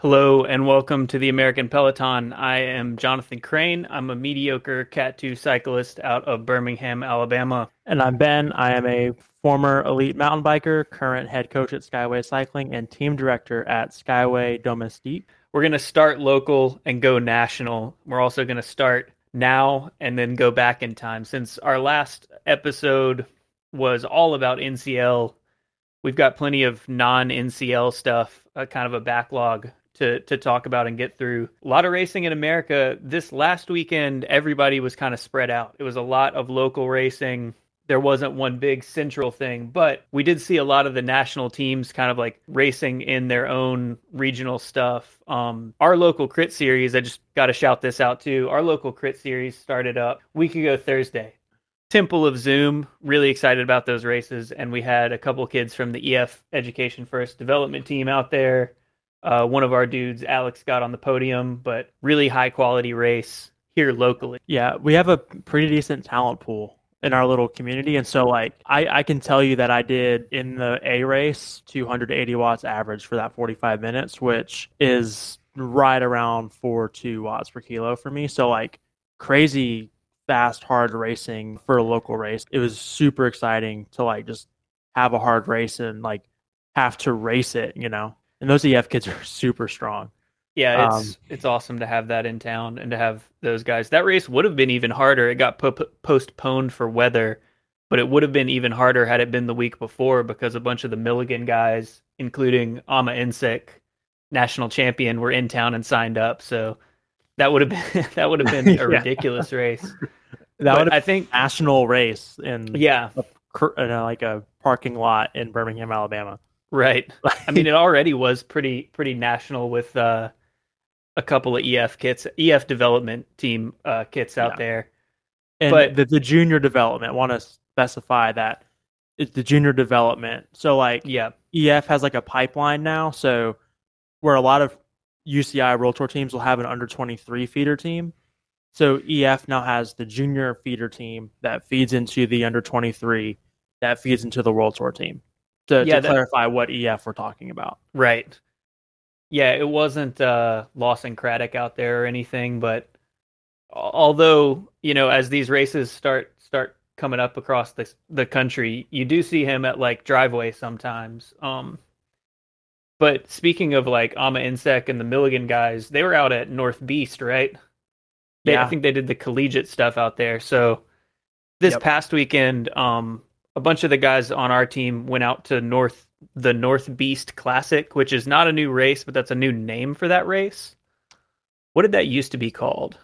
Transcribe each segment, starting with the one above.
Hello and welcome to the American Peloton. I am Jonathan Crane. I'm a mediocre Cat 2 cyclist out of Birmingham, Alabama. And I'm Ben. I am a former elite mountain biker, current head coach at Skyway Cycling, and team director at Skyway Domestique. We're going to start local and go national. We're also going to start now and then go back in time. Since our last episode was all about NCL, we've got plenty of non NCL stuff, uh, kind of a backlog to to talk about and get through. A lot of racing in America this last weekend. Everybody was kind of spread out. It was a lot of local racing. There wasn't one big central thing, but we did see a lot of the national teams kind of like racing in their own regional stuff. Um, our local crit series, I just got to shout this out too. Our local crit series started up week ago Thursday. Temple of Zoom, really excited about those races. And we had a couple kids from the EF Education First development team out there. Uh, one of our dudes, Alex, got on the podium, but really high quality race here locally. Yeah, we have a pretty decent talent pool in our little community. And so, like, I, I can tell you that I did in the A race 280 watts average for that 45 minutes, which is right around 4 2 watts per kilo for me. So, like, crazy fast, hard racing for a local race. It was super exciting to, like, just have a hard race and, like, have to race it, you know? And those EF kids are super strong. Yeah, it's um, it's awesome to have that in town and to have those guys. That race would have been even harder. It got po- postponed for weather, but it would have been even harder had it been the week before because a bunch of the Milligan guys, including Ama Insek, national champion, were in town and signed up. So that would have been that would have been a yeah. ridiculous race. That would I think national race in yeah, a, in a, like a parking lot in Birmingham, Alabama. Right. I mean, it already was pretty pretty national with uh, a couple of EF kits, EF development team uh, kits out yeah. there. And but the, the junior development, want to specify that it's the junior development. So like, yeah, EF has like a pipeline now. So where a lot of UCI World Tour teams will have an under 23 feeder team. So EF now has the junior feeder team that feeds into the under 23 that feeds into the World Tour team to, yeah, to that, clarify what EF we're talking about. Right. Yeah, it wasn't uh, Lawson Craddock out there or anything, but although you know, as these races start start coming up across the the country, you do see him at like driveway sometimes. Um, but speaking of like Ama Insek and the Milligan guys, they were out at North Beast, right? They, yeah, I think they did the collegiate stuff out there. So this yep. past weekend, um, a bunch of the guys on our team went out to North the North Beast Classic, which is not a new race, but that's a new name for that race. What did that used to be called?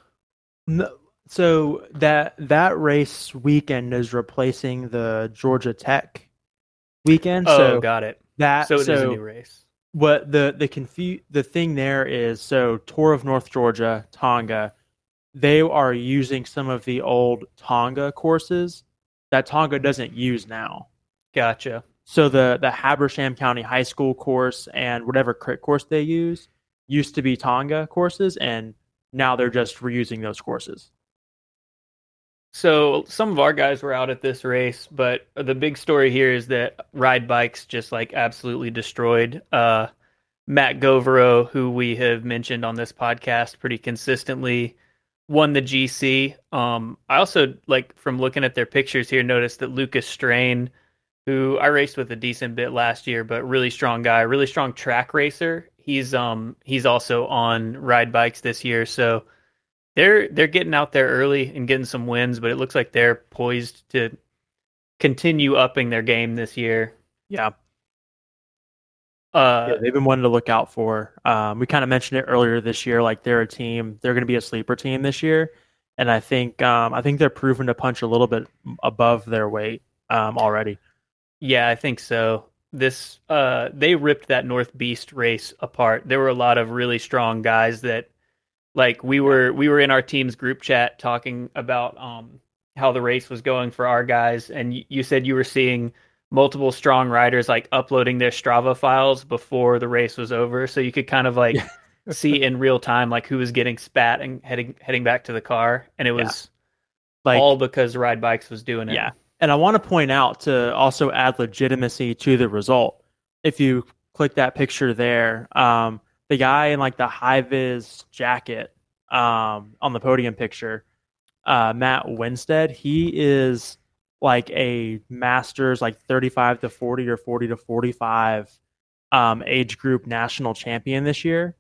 No, so that that race weekend is replacing the Georgia Tech weekend. Oh, so got it. That so it so is a new race. What the the confu- the thing there is so Tour of North Georgia Tonga, they are using some of the old Tonga courses that Tonga doesn't use now. Gotcha. So the the Habersham County High School course and whatever crit course they use used to be Tonga courses, and now they're just reusing those courses. So some of our guys were out at this race, but the big story here is that ride bikes just like absolutely destroyed. Uh, Matt Govero, who we have mentioned on this podcast pretty consistently, won the GC. Um, I also like from looking at their pictures here, noticed that Lucas Strain, who I raced with a decent bit last year, but really strong guy, really strong track racer. He's um he's also on ride bikes this year, so they're they're getting out there early and getting some wins, but it looks like they're poised to continue upping their game this year. Yeah. Uh, yeah, they've been one to look out for. Um, we kind of mentioned it earlier this year. Like they're a team, they're going to be a sleeper team this year, and I think um, I think they're proven to punch a little bit above their weight um, already. Yeah, I think so. This uh, they ripped that North Beast race apart. There were a lot of really strong guys that, like we were we were in our team's group chat talking about um, how the race was going for our guys, and you said you were seeing multiple strong riders like uploading their Strava files before the race was over, so you could kind of like see in real time like who was getting spat and heading heading back to the car, and it was yeah. like all because Ride Bikes was doing it. Yeah, and I want to point out to also add legitimacy to the result. If you click that picture there, um, the guy in like the high vis jacket um, on the podium picture, uh, Matt Winstead, he is like a masters like 35 to 40 or 40 to 45 um, age group national champion this year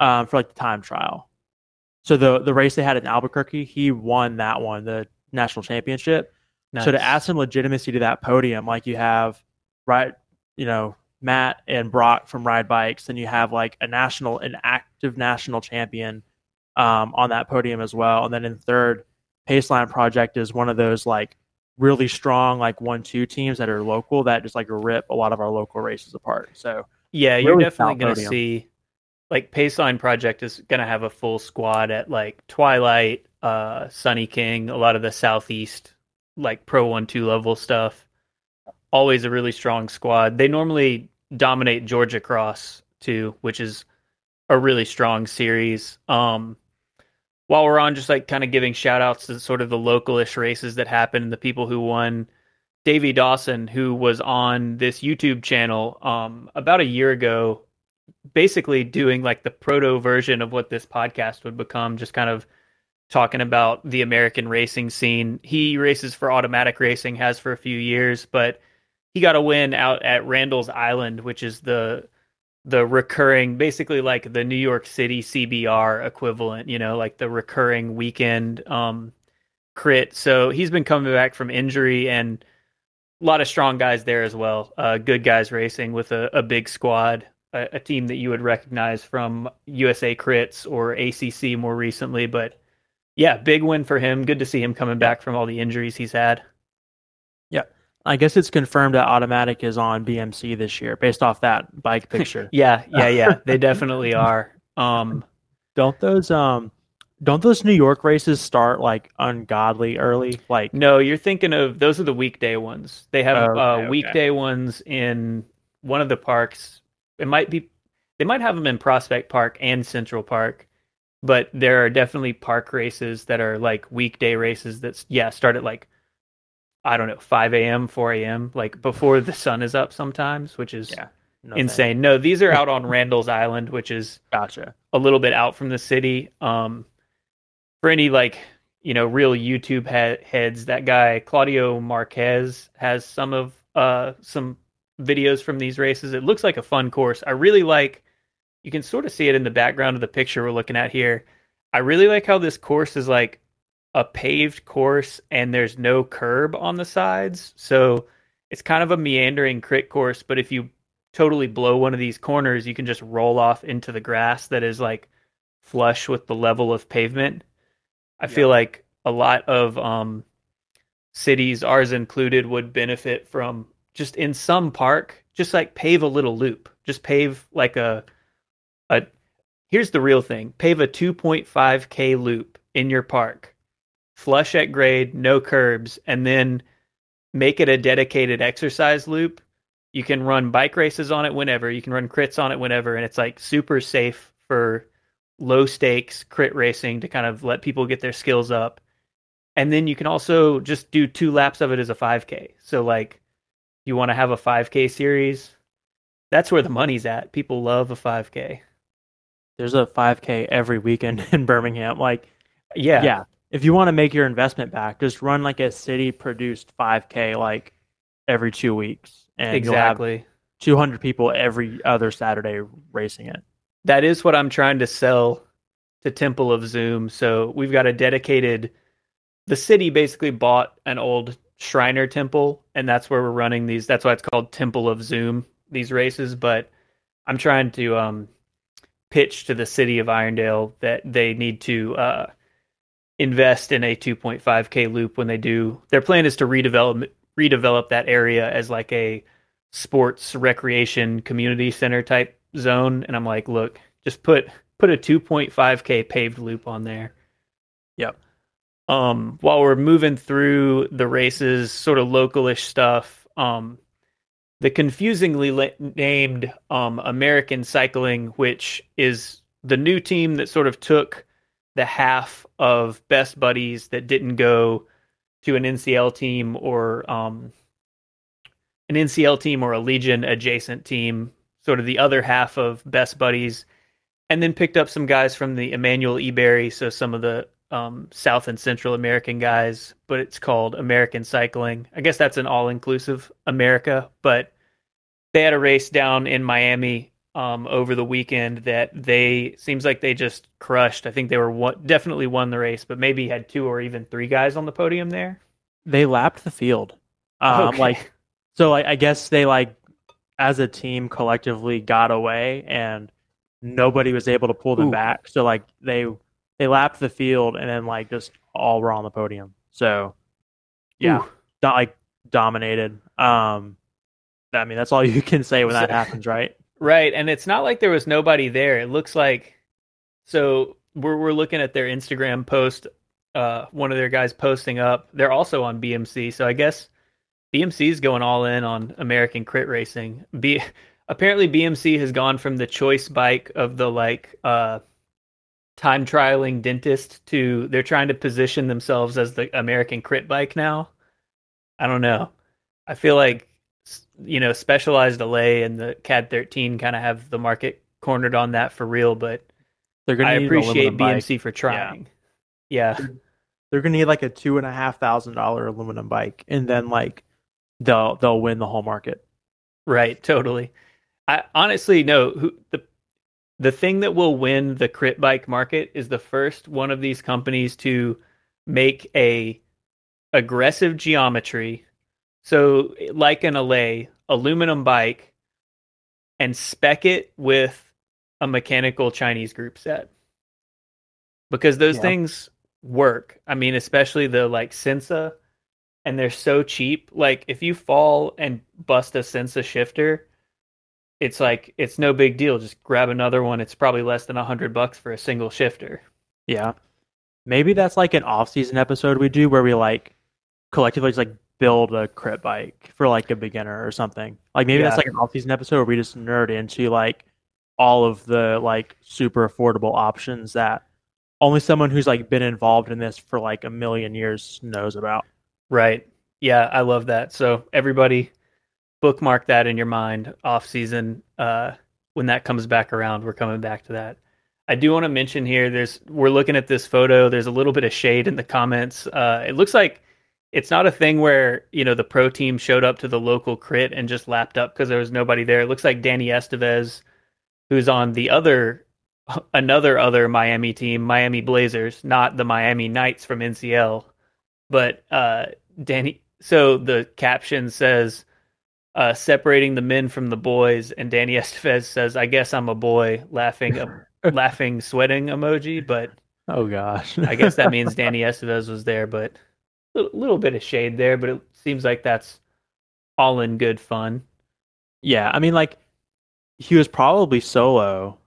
um, for like the time trial. So the the race they had in Albuquerque, he won that one, the national championship. Nice. So to add some legitimacy to that podium, like you have right, you know, Matt and Brock from Ride Bikes, and you have like a national, an active national champion um, on that podium as well. And then in third, Paceline Project is one of those like really strong like one two teams that are local that just like rip a lot of our local races apart. So yeah, you're definitely going to see like Paceline Project is going to have a full squad at like Twilight, uh, Sunny King, a lot of the Southeast like Pro One Two level stuff. Always a really strong squad. They normally dominate Georgia Cross too, which is a really strong series. Um, while we're on just like kind of giving shout outs to sort of the localish races that happened, and the people who won, Davey Dawson, who was on this YouTube channel um, about a year ago, basically doing like the proto version of what this podcast would become, just kind of talking about the American racing scene. He races for automatic racing, has for a few years, but he got a win out at Randall's Island, which is the the recurring basically like the New York City CBR equivalent, you know, like the recurring weekend um crit. So he's been coming back from injury and a lot of strong guys there as well. Uh, good guys racing with a, a big squad, a, a, team that you would recognize from USA Crits or ACC more recently. But yeah, big win for him. Good to see him coming back from all the injuries he's had. I guess it's confirmed that Automatic is on BMC this year based off that bike picture. yeah, yeah, yeah. they definitely are. Um don't those um don't those New York races start like ungodly early? Like No, you're thinking of those are the weekday ones. They have oh, okay, uh, weekday okay. ones in one of the parks. It might be they might have them in Prospect Park and Central Park but there are definitely park races that are like weekday races that yeah start at like I don't know 5 a.m. 4 a.m. like before the sun is up sometimes, which is yeah, no insane. Thing. No, these are out on Randall's Island, which is gotcha a little bit out from the city. Um, for any like you know real YouTube he- heads, that guy Claudio Marquez has some of uh some videos from these races. It looks like a fun course. I really like you can sort of see it in the background of the picture we're looking at here. I really like how this course is like a paved course and there's no curb on the sides. So it's kind of a meandering crit course, but if you totally blow one of these corners, you can just roll off into the grass that is like flush with the level of pavement. I yeah. feel like a lot of um, cities, ours included, would benefit from just in some park, just like pave a little loop, just pave like a a here's the real thing pave a 2.5k loop in your park flush at grade no curbs and then make it a dedicated exercise loop. You can run bike races on it whenever. You can run crits on it whenever and it's like super safe for low stakes crit racing to kind of let people get their skills up. And then you can also just do two laps of it as a 5k so like you want to have a 5k series? That's where the money's at. People love a 5k there's a 5K every weekend in Birmingham. Like, yeah, yeah. If you want to make your investment back, just run like a city produced 5K like every two weeks, and exactly 200 people every other Saturday racing it. That is what I'm trying to sell to Temple of Zoom. So we've got a dedicated. The city basically bought an old Shriner temple, and that's where we're running these. That's why it's called Temple of Zoom. These races, but I'm trying to um, pitch to the city of Irondale that they need to uh, invest in a 2.5k loop when they do. Their plan is to redevelop redevelop that area as like a sports recreation community center type zone. And I'm like, look, just put put a 2.5k paved loop on there. Yep. Um, while we're moving through the races, sort of localish stuff. Um, the confusingly la- named um, American Cycling, which is the new team that sort of took the half of best buddies that didn't go to an NCL team or um, an NCL team or a Legion adjacent team, sort of the other half of best buddies, and then picked up some guys from the Emmanuel Eberry, so some of the um, South and Central American guys, but it's called American Cycling. I guess that's an all-inclusive America, but they had a race down in Miami um, over the weekend that they seems like they just crushed. I think they were one, definitely won the race, but maybe had two or even three guys on the podium there. They lapped the field. Um, Okay. Like, so I, I guess they like, as a team, collectively got away, and nobody was able to pull them Ooh. back. So like they they lapped the field, and then like just all were on the podium. So yeah, not like dominated. Um, I mean that's all you can say when that happens, right? Right, and it's not like there was nobody there. It looks like so we're we're looking at their Instagram post. Uh, one of their guys posting up. They're also on BMC, so I guess BMC is going all in on American crit racing. B apparently BMC has gone from the choice bike of the like uh time trialing dentist to they're trying to position themselves as the American crit bike now. I don't know. I feel like you know specialized Allez and the CAAD 13 kind of have the market cornered on that for real, but They're gonna I appreciate aluminum bike. BMC for trying. Yeah. They're gonna need like a two and a half thousand dollar aluminum bike, and then like they'll they'll win the whole market. Right, totally. I honestly no who the the thing that will win the crit bike market is the first one of these companies to make a aggressive geometry. So like an Allez aluminum bike and spec it with a mechanical Chinese group set. Because those Yeah. things work. I mean, especially the like Sensah and they're so cheap. Like if you fall and bust a Sensah shifter, it's like it's no big deal. Just grab another one. It's probably less than a hundred bucks for a single shifter. Yeah. Maybe that's like an off season episode we do where we like collectively just like build a crit bike for like a beginner or something. Like maybe that's like an off season episode where we just nerd into like all of the like super affordable options that only someone who's like been involved in this for like a million years knows about. Right. Yeah, I love that. So everybody bookmark that in your mind off season uh when that comes back around, we're coming back to that. I do want to mention here there's we're looking at this photo, there's a little bit of shade in the comments. Uh it looks like it's not a thing where, you know, the pro team showed up to the local crit and just lapped up because there was nobody there. It looks like Danny Estevez who's on the other another other Miami team, Miami Blazers, not the Miami Knights from NCL. But uh Danny so the caption says uh separating the men from the boys and Danny Estevez says I guess I'm a boy laughing a laughing sweating emoji, but Oh gosh. I guess that means Danny Estevez was there, but little, little bit of shade there, but it seems like that's all in good fun. yeah, I mean like he was probably solo.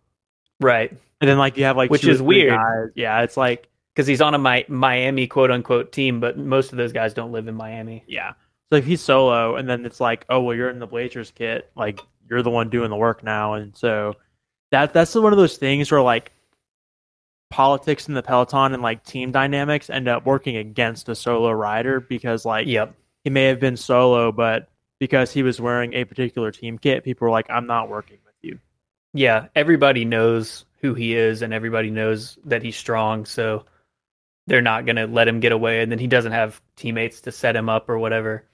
Right. And then like you have like Which two is weird. guys. Yeah, it's like Because he's on a Mi- Miami quote unquote team, but most of those guys don't live in Miami. Yeah. So if he's solo, and then it's like, oh well, you're in the Blazers kit, like you're the one doing the work now, and so that that's one of those things where like politics in the peloton and like team dynamics end up working against a solo rider because like Yep. he may have been solo, but because he was wearing a particular team kit, people were like, I'm not working with you. Yeah, everybody knows who he is and everybody knows that he's strong, so they're not going to let him get away and then he doesn't have teammates to set him up or whatever.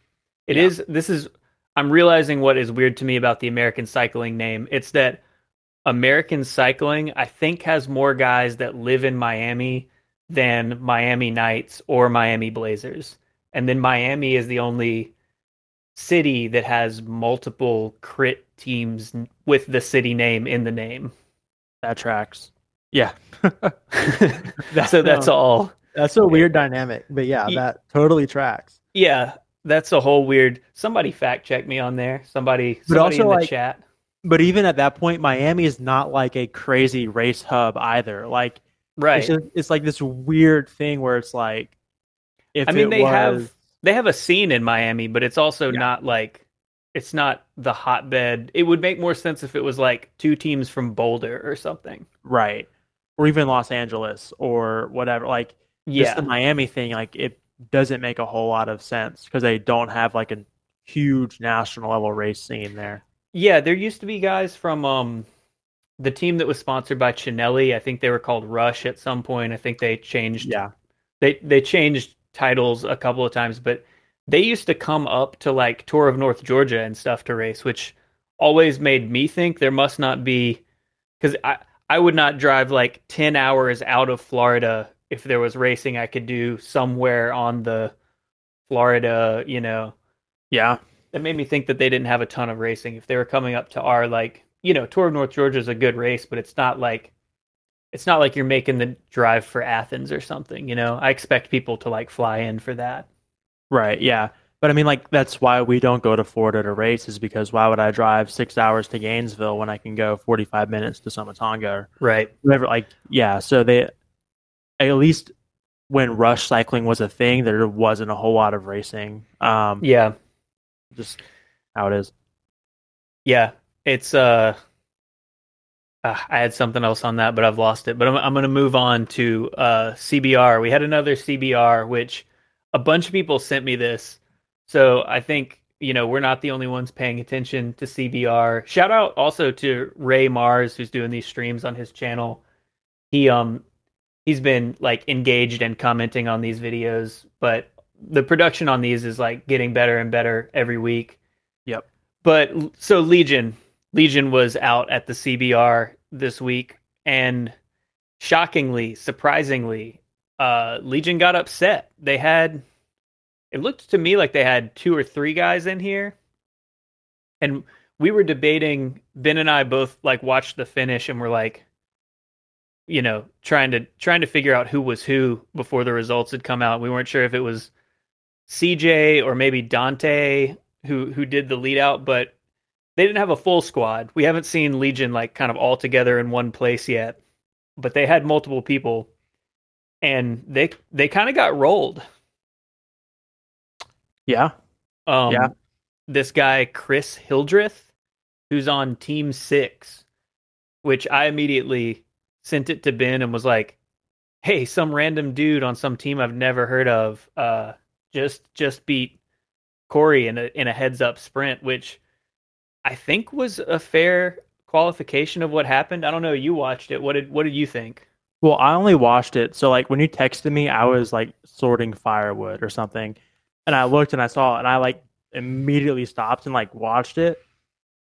It Yeah. is this is I'm realizing what is weird to me about the American cycling name. It's that American cycling I think has more guys that live in Miami than Miami Knights or Miami Blazers. And then Miami is the only city that has multiple crit teams with the city name in the name. That tracks. Yeah. so that's um, all. That's a weird dynamic, but yeah, Ye- that totally tracks. Yeah, that's a whole weird. Somebody fact check me on there. Somebody, But also, in the like, chat. But even at that point, Miami is not like a crazy race hub either. Like Right. it's just, it's like this weird thing where it's like if I mean, they was, have they have a scene in Miami, but it's also Yeah. not like it's not the hotbed. It would make more sense if it was like two teams from Boulder or something. right or even Los Angeles or whatever. Like just Yeah, the Miami thing, like it doesn't make a whole lot of sense because they don't have like a huge national level race scene there. Yeah. There used to be guys from um the team that was sponsored by Cinelli, I think they were called Rush at some point. I think they changed. Yeah. They they changed titles a couple of times, but they used to come up to like Tour of North Georgia and stuff to race, which always made me think there must not be because I I would not drive like ten hours out of Florida if there was racing I could do somewhere on the Florida, you know. Yeah. That made me think that they didn't have a ton of racing. If they were coming up to our like, you know, Tour of North Georgia is a good race, but it's not like it's not like you're making the drive for Athens or something, you know. I expect people to like fly in for that. Right. Yeah. But I mean, like that's why we don't go to Florida to race is because why would I drive six hours to Gainesville when I can go forty five minutes to Sumatanga? Right. Whatever. Like, yeah. So they, at least when rush cycling was a thing, there wasn't a whole lot of racing. Um, Yeah. Just how it is. Yeah. It's uh, uh I had something else on that, but I've lost it. But I'm I'm to move on to uh CBR. We had another CBR which a bunch of people sent me this. So I think, you know, we're not the only ones paying attention to CBR. Shout out also to Ray Mars who's doing these streams on his channel. He um he's been like engaged and commenting on these videos, but the production on these is like getting better and better every week. Yep. But so Legion, Legion was out at the CBR this week, and shockingly, surprisingly, uh, Legion got upset. They had, it looked to me like they had two or three guys in here, and we were debating. Ben and I both like watched the finish, and we're like, you know, trying to trying to figure out who was who before the results had come out. We weren't sure if it was CJ or maybe Dante who who did the lead out, but they didn't have a full squad. We haven't seen Legion like kind of all together in one place yet, but they had multiple people, and they they kind of got rolled. Yeah. Um, Yeah. This guy Chris Hildreth, who's on Team Six, which I immediately sent it to Ben and was like, "Hey, some random dude on some team I've never heard of, uh, just just beat Corey in a in a heads up sprint, which I think was a fair qualification of what happened. I don't know. You watched it. What did what did you think? Well, I only watched it. So like when you texted me, I was like sorting firewood or something. And I looked and I saw and I like immediately stopped and like watched it.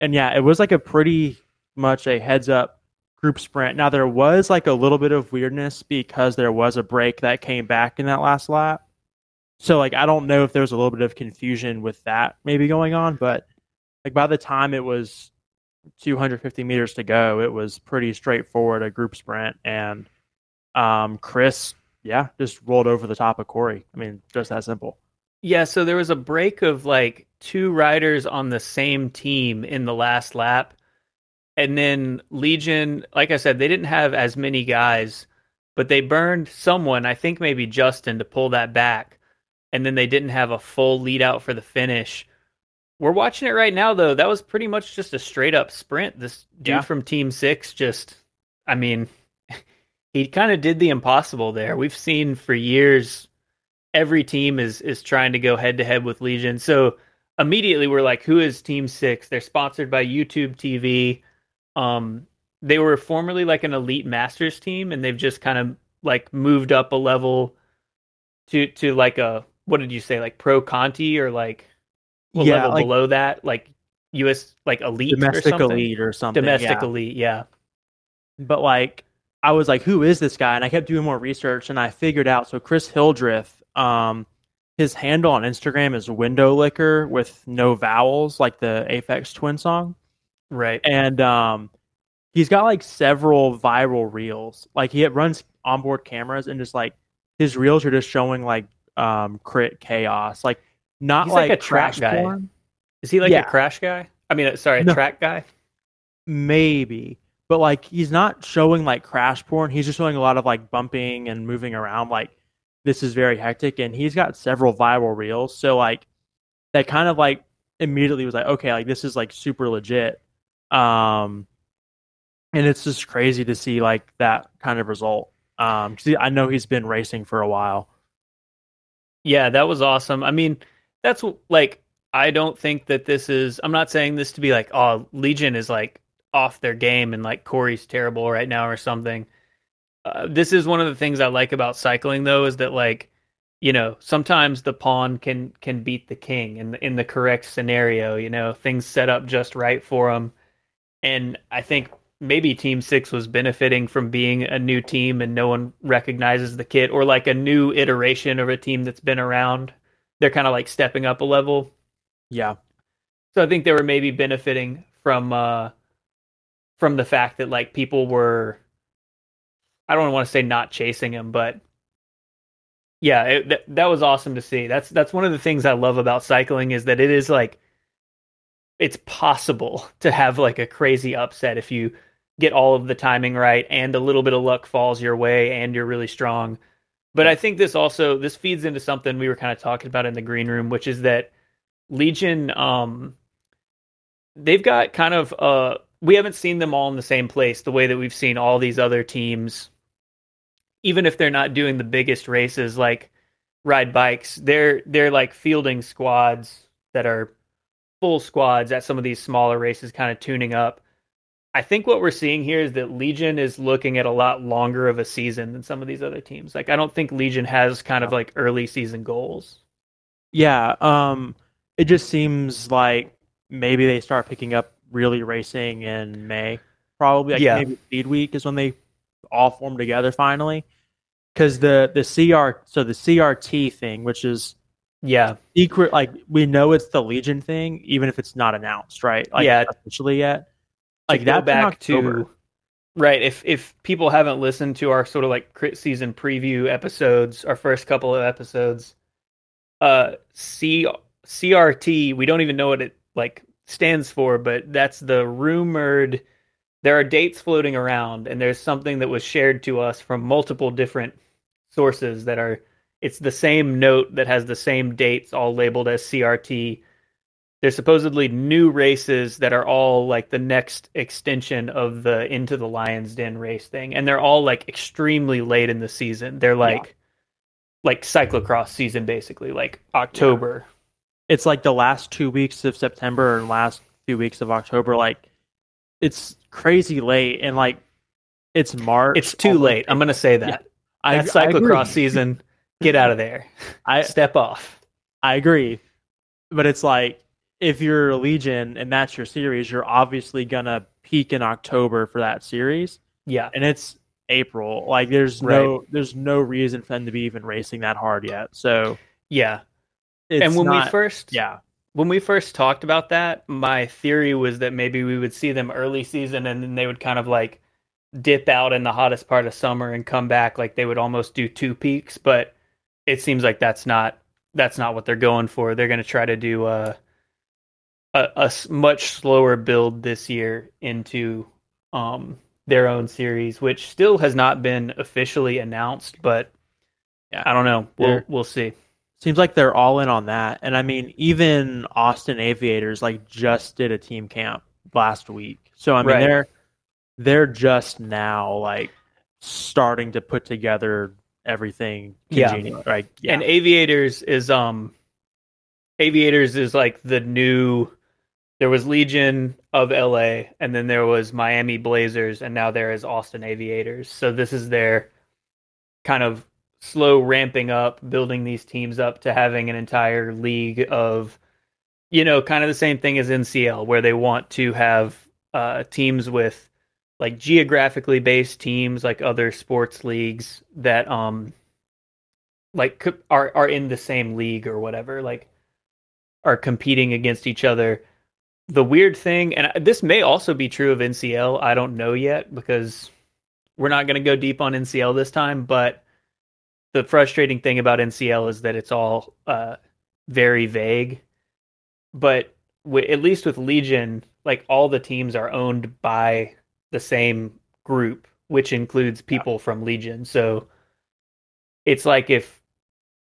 And yeah, it was like a pretty much a heads up group sprint. Now there was like a little bit of weirdness because there was a break that came back in that last lap. So like I don't know if there was a little bit of confusion with that maybe going on, but like by the time it was 250 meters to go, it was pretty straightforward a group sprint and um, Chris, yeah, just rolled over the top of Corey. I mean, just that simple. Yeah, so there was a break of like two riders on the same team in the last lap. And then Legion, like I said, they didn't have as many guys, but they burned someone, I think maybe Justin, to pull that back. And then they didn't have a full lead out for the finish. We're watching it right now, though. That was pretty much just a straight up sprint. This dude Yeah. from Team Six just, I mean, he kind of did the impossible there. We've seen for years every team is is trying to go head to head with Legion. So immediately we're like, who is Team Six? They're sponsored by YouTube TV. Um, they were formerly like an elite masters team, and they've just kind of like moved up a level to to like a what did you say like pro Conti or like what Yeah, level like- below that like US like elite or Domestic something? elite or something. domestic yeah. elite yeah But like, I was like, who is this guy? And I kept doing more research and I figured out. So Chris Hildreth, um, his handle on Instagram is window licker with no vowels, like the Aphex Twin song. right and um he's got like several viral reels like he runs onboard cameras and just like his reels are just showing like um crit chaos like not He's like like, a track crash guy. porn is he like Yeah. a crash guy? I mean uh, sorry a No. track guy? Maybe but like he's not showing like crash porn. He's just showing a lot of like bumping and moving around like this is very hectic and he's got several viral reels so like that kind of like immediately was like okay like this is like super legit. Um and it's just crazy to see like that kind of result. Um 'cause i know he's been racing for a while Yeah, that was awesome. I mean, that's like I don't think that this is I'm not saying this to be like oh Legion is like off their game and like Corey's terrible right now or something. Uh, this is one of the things I like about cycling though is that like you know sometimes the pawn can can beat the king in the, in the correct scenario. You know things set up just right for them, and I think maybe Team Six was benefiting from being a new team and no one recognizes the kit or like a new iteration of a team that's been around. They're kind of like stepping up a level. Yeah. So I think they were maybe benefiting from uh from the fact that like people were I don't want to say not chasing him, but yeah, it, that, that was awesome to see. That's that's one of the things I love about cycling is that it is like it's possible to have like a crazy upset if you get all of the timing right and a little bit of luck falls your way and you're really strong. But I think this also this feeds into something we were kind of talking about in the green room, which is that Legion um they've got kind of uh we haven't seen them all in the same place the way that we've seen all these other teams even if they're not doing the biggest races like ride bikes, they're they're like fielding squads that are full squads at some of these smaller races, kind of tuning up. I think what we're seeing here is that Legion is looking at a lot longer of a season than some of these other teams. Like I don't think Legion has kind of like early season goals. Yeah, um it just seems like maybe they start picking up really racing in May. Probably like Yeah. maybe Speed Week is when they all form together finally. Cuz the the CR so the CRT thing, which is Yeah, secret like we know it's the Legion thing even if it's not announced, right? Like Yeah. officially yet. Like go back to right. If if people haven't listened to our sort of like crit season preview episodes, our first couple of episodes, uh, C CRT, we don't even know what it like stands for, but that's the rumored. There are dates floating around, and there's something that was shared to us from multiple different sources that are. It's the same note that has the same dates, all labeled as CRT there's supposedly new races that are all like the next extension of the into the lions den race thing and they're all like extremely late in the season. They're like like cyclocross season basically like october. It's like the last 2 weeks of September and last few weeks of October like it's crazy late and like it's March. it's too late. I'm gonna say that. I, that's I agree. cyclocross season get out of there. I step off. I agree. But it's like if you're a Legion and that's your series, you're obviously gonna peak in October for that series. yeah And it's April. Like there's no there's no reason for them to be even racing that hard yet. So yeah it's and when we first yeah. when we first talked about that, my theory was that maybe we would see them early season and then they would kind of like dip out in the hottest part of summer and come back like they would almost do two peaks, but it seems like that's not that's not what they're going for. They're going to try to do a, a a much slower build this year into um their own series, which still has not been officially announced, but Yeah. I don't know. We'll They're- we'll see. Seems like they're all in on that. And I mean, even Austin Aviators like just did a team camp last week. So I mean Right. they're they're just now like starting to put together everything Yeah. right? Yeah. And Aviators is um Aviators is like the new there was Legion of LA and then there was Miami Blazers and now there is Austin Aviators. So this is their kind of slow ramping up, building these teams up to having an entire league of you know, kind of the same thing as NCL where they want to have uh teams with like geographically based teams like other sports leagues that um like are are in the same league or whatever like are competing against each other the weird thing and this may also be true of NCL I don't know yet because we're not going to go deep on NCL this time but the frustrating thing about NCL is that it's all uh very vague. But w- at least with Legion like all the teams are owned by the same group which includes people from Legion. So it's like if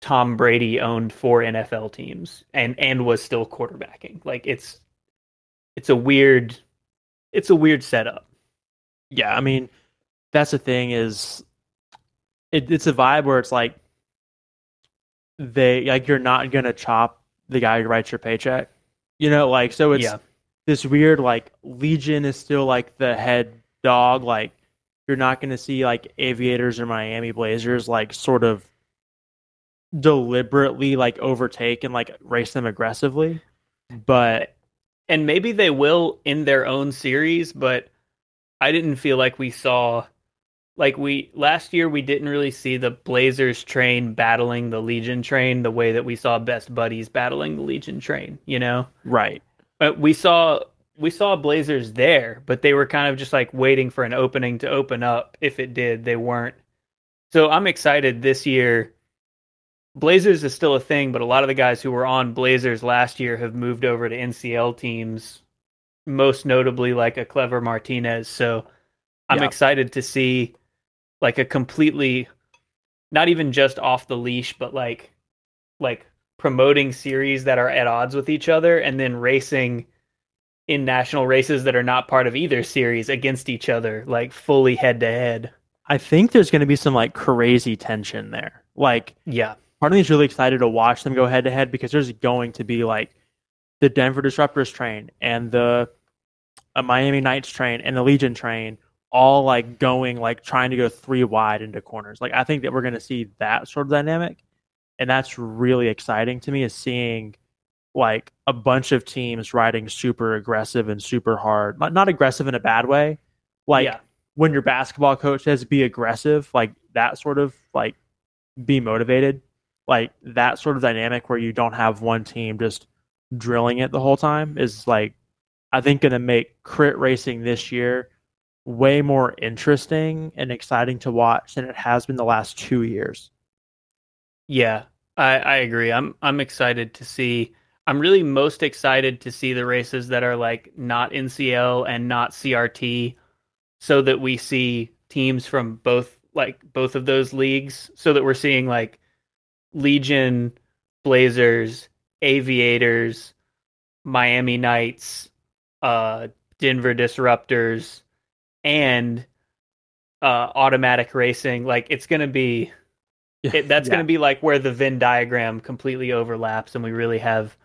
Tom Brady owned four NFL teams and and was still quarterbacking. Like it's it's a weird it's a weird setup. yeah, I mean, that's the thing is, it, it's a vibe where it's like they like you're not gonna chop the guy who writes your paycheck, you know, like so it's yeah. this weird like Legion is still like the head dog. Like you're not going to see like Aviators or Miami Blazers like sort of deliberately like overtake and like race them aggressively. But and maybe they will in their own series, but I didn't feel like we saw like we last year we didn't really see the Blazers train battling the Legion train the way that we saw Best Buddies battling the Legion train, you know? Right. But we saw we saw Blazers there, but they were kind of just like waiting for an opening to open up. If it did, they weren't. So I'm excited this year. Blazers is still a thing, but a lot of the guys who were on Blazers last year have moved over to NCL teams, most notably like a clever Martinez. So I'm yeah. excited to see like a completely not even just off the leash, but like like promoting series that are at odds with each other and then racing in national races that are not part of either series against each other, like fully head to head. I think there's going to be some like crazy tension there. Like, yeah, part of me is really excited to watch them go head to head because there's going to be like the Denver Disruptors train and the uh, Miami Knights train and the Legion train all like going like trying to go three wide into corners. Like I think that we're going to see that sort of dynamic and that's really exciting to me is seeing like a bunch of teams riding super aggressive and super hard not, not aggressive in a bad way like yeah. when your basketball coach says be aggressive like that sort of like be motivated like that sort of dynamic where you don't have one team just drilling it the whole time is like i think going to make crit racing this year way more interesting and exciting to watch than it has been the last two years yeah I, I agree. I'm I'm excited to see. I'm really most excited to see the races that are like not NCL and not CRT, so that we see teams from both like both of those leagues, so that we're seeing like Legion, Blazers, Aviators, Miami Knights, uh, Denver Disruptors, and uh, automatic racing. Like it's gonna be it, that's yeah. going to be like where the Venn diagram completely overlaps, and we really have.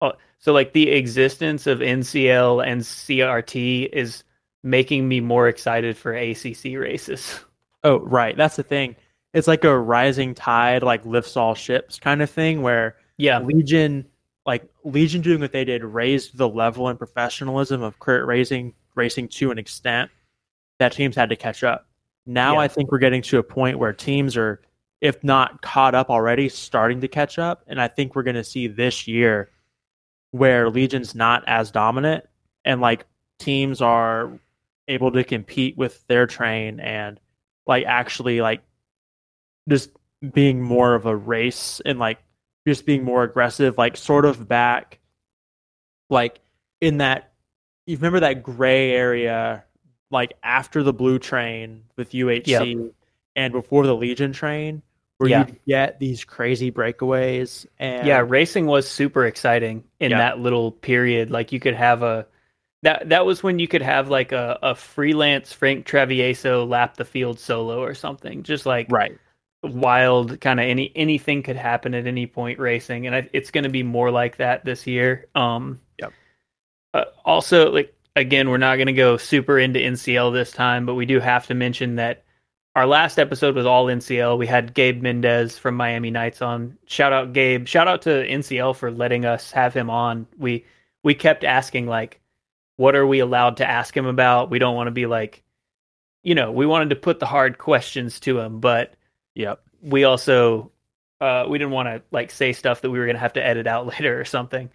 Uh, so, like the existence of NCL and CRT is making me more excited for ACC races. Oh, right. That's the thing. It's like a rising tide, like lifts all ships kind of thing, where yeah, Legion, like Legion doing what they did, raised the level and professionalism of crit racing racing to an extent that teams had to catch up. Now yeah. I think we're getting to a point where teams are if not caught up already, starting to catch up. And I think we're going to see this year where Legion's not as dominant and like teams are able to compete with their train and like actually like just being more of a race and like just being more aggressive, like sort of back like in that you remember that gray area like after the blue train with UHC yep. and before the Legion train where yeah. you get these crazy breakaways and yeah racing was super exciting in yeah. that little period like you could have a that that was when you could have like a, a freelance frank travieso lap the field solo or something just like right wild kind of any anything could happen at any point racing and I, it's going to be more like that this year um yep. Uh, also like again we're not going to go super into ncl this time but we do have to mention that our last episode was all NCL. We had Gabe Mendez from Miami Knights on. Shout out Gabe. Shout out to NCL for letting us have him on. We we kept asking like what are we allowed to ask him about? We don't want to be like you know, we wanted to put the hard questions to him, but yep. We also uh we didn't want to like say stuff that we were going to have to edit out later or something.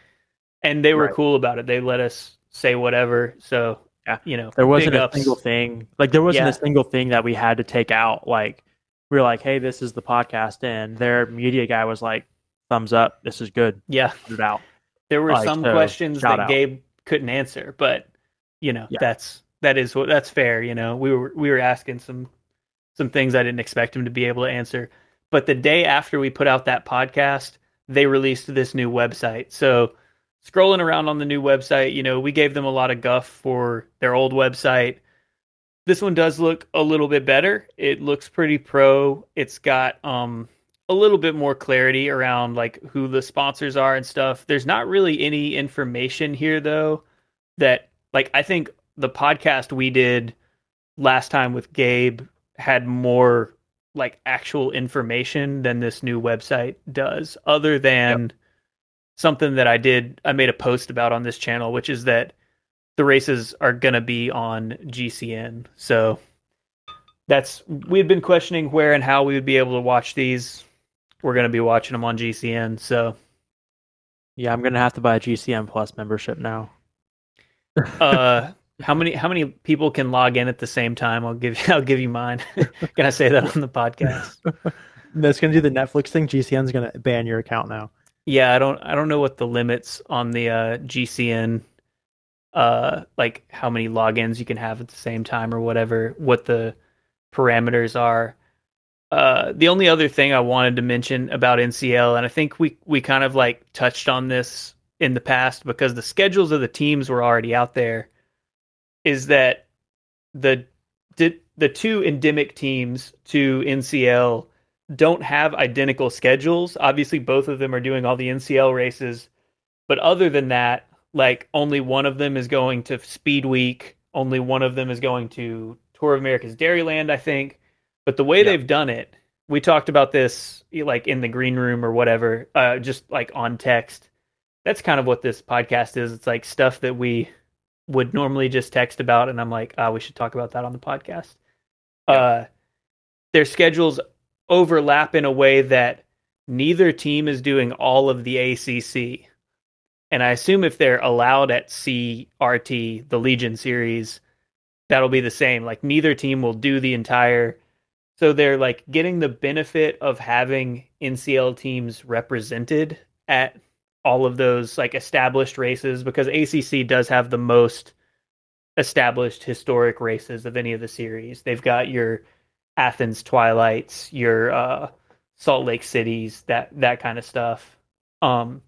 And they were right. cool about it. They let us say whatever. So yeah, you know, there wasn't a ups. single thing. Like there wasn't yeah. a single thing that we had to take out. Like we were like, hey, this is the podcast, and their media guy was like, thumbs up, this is good. Yeah, put it out. There were like, some so questions that out. Gabe couldn't answer, but you know, yeah. that's that is what that's fair. You know, we were we were asking some some things I didn't expect him to be able to answer. But the day after we put out that podcast, they released this new website. So scrolling around on the new website, you know, we gave them a lot of guff for their old website. This one does look a little bit better. It looks pretty pro. It's got um a little bit more clarity around like who the sponsors are and stuff. There's not really any information here though. that like I think the podcast we did last time with Gabe had more like actual information than this new website does other than yep. something that I did I made a post about on this channel which is that the races are going to be on GCN. So that's we had been questioning where and how we would be able to watch these. We're going to be watching them on GCN. So yeah, I'm going to have to buy a GCN Plus membership now. uh how many how many people can log in at the same time? I'll give you I'll give you mine. can I say that on the podcast? That's gonna do the Netflix thing. GCN's gonna ban your account now. Yeah, I don't I don't know what the limits on the uh, GCN uh like how many logins you can have at the same time or whatever what the parameters are. Uh the only other thing I wanted to mention about NCL and I think we we kind of like touched on this in the past because the schedules of the teams were already out there is that the the two endemic teams to NCL don't have identical schedules. Obviously, both of them are doing all the NCL races, but other than that, like only one of them is going to Speed Week, only one of them is going to Tour of America's Dairyland, I think. But the way yeah. they've done it, we talked about this like in the green room or whatever, uh, just like on text. That's kind of what this podcast is. It's like stuff that we would normally just text about, and I'm like, oh, we should talk about that on the podcast. Yeah. Uh, their schedules overlap in a way that neither team is doing all of the ACC. And I assume if they're allowed at CRT, the Legion series, that'll be the same. Like neither team will do the entire. So they're like getting the benefit of having NCL teams represented at all of those like established races because ACC does have the most established historic races of any of the series. They've got your Athens Twilights, your uh, Salt Lake Cities, that that kind of stuff. Um,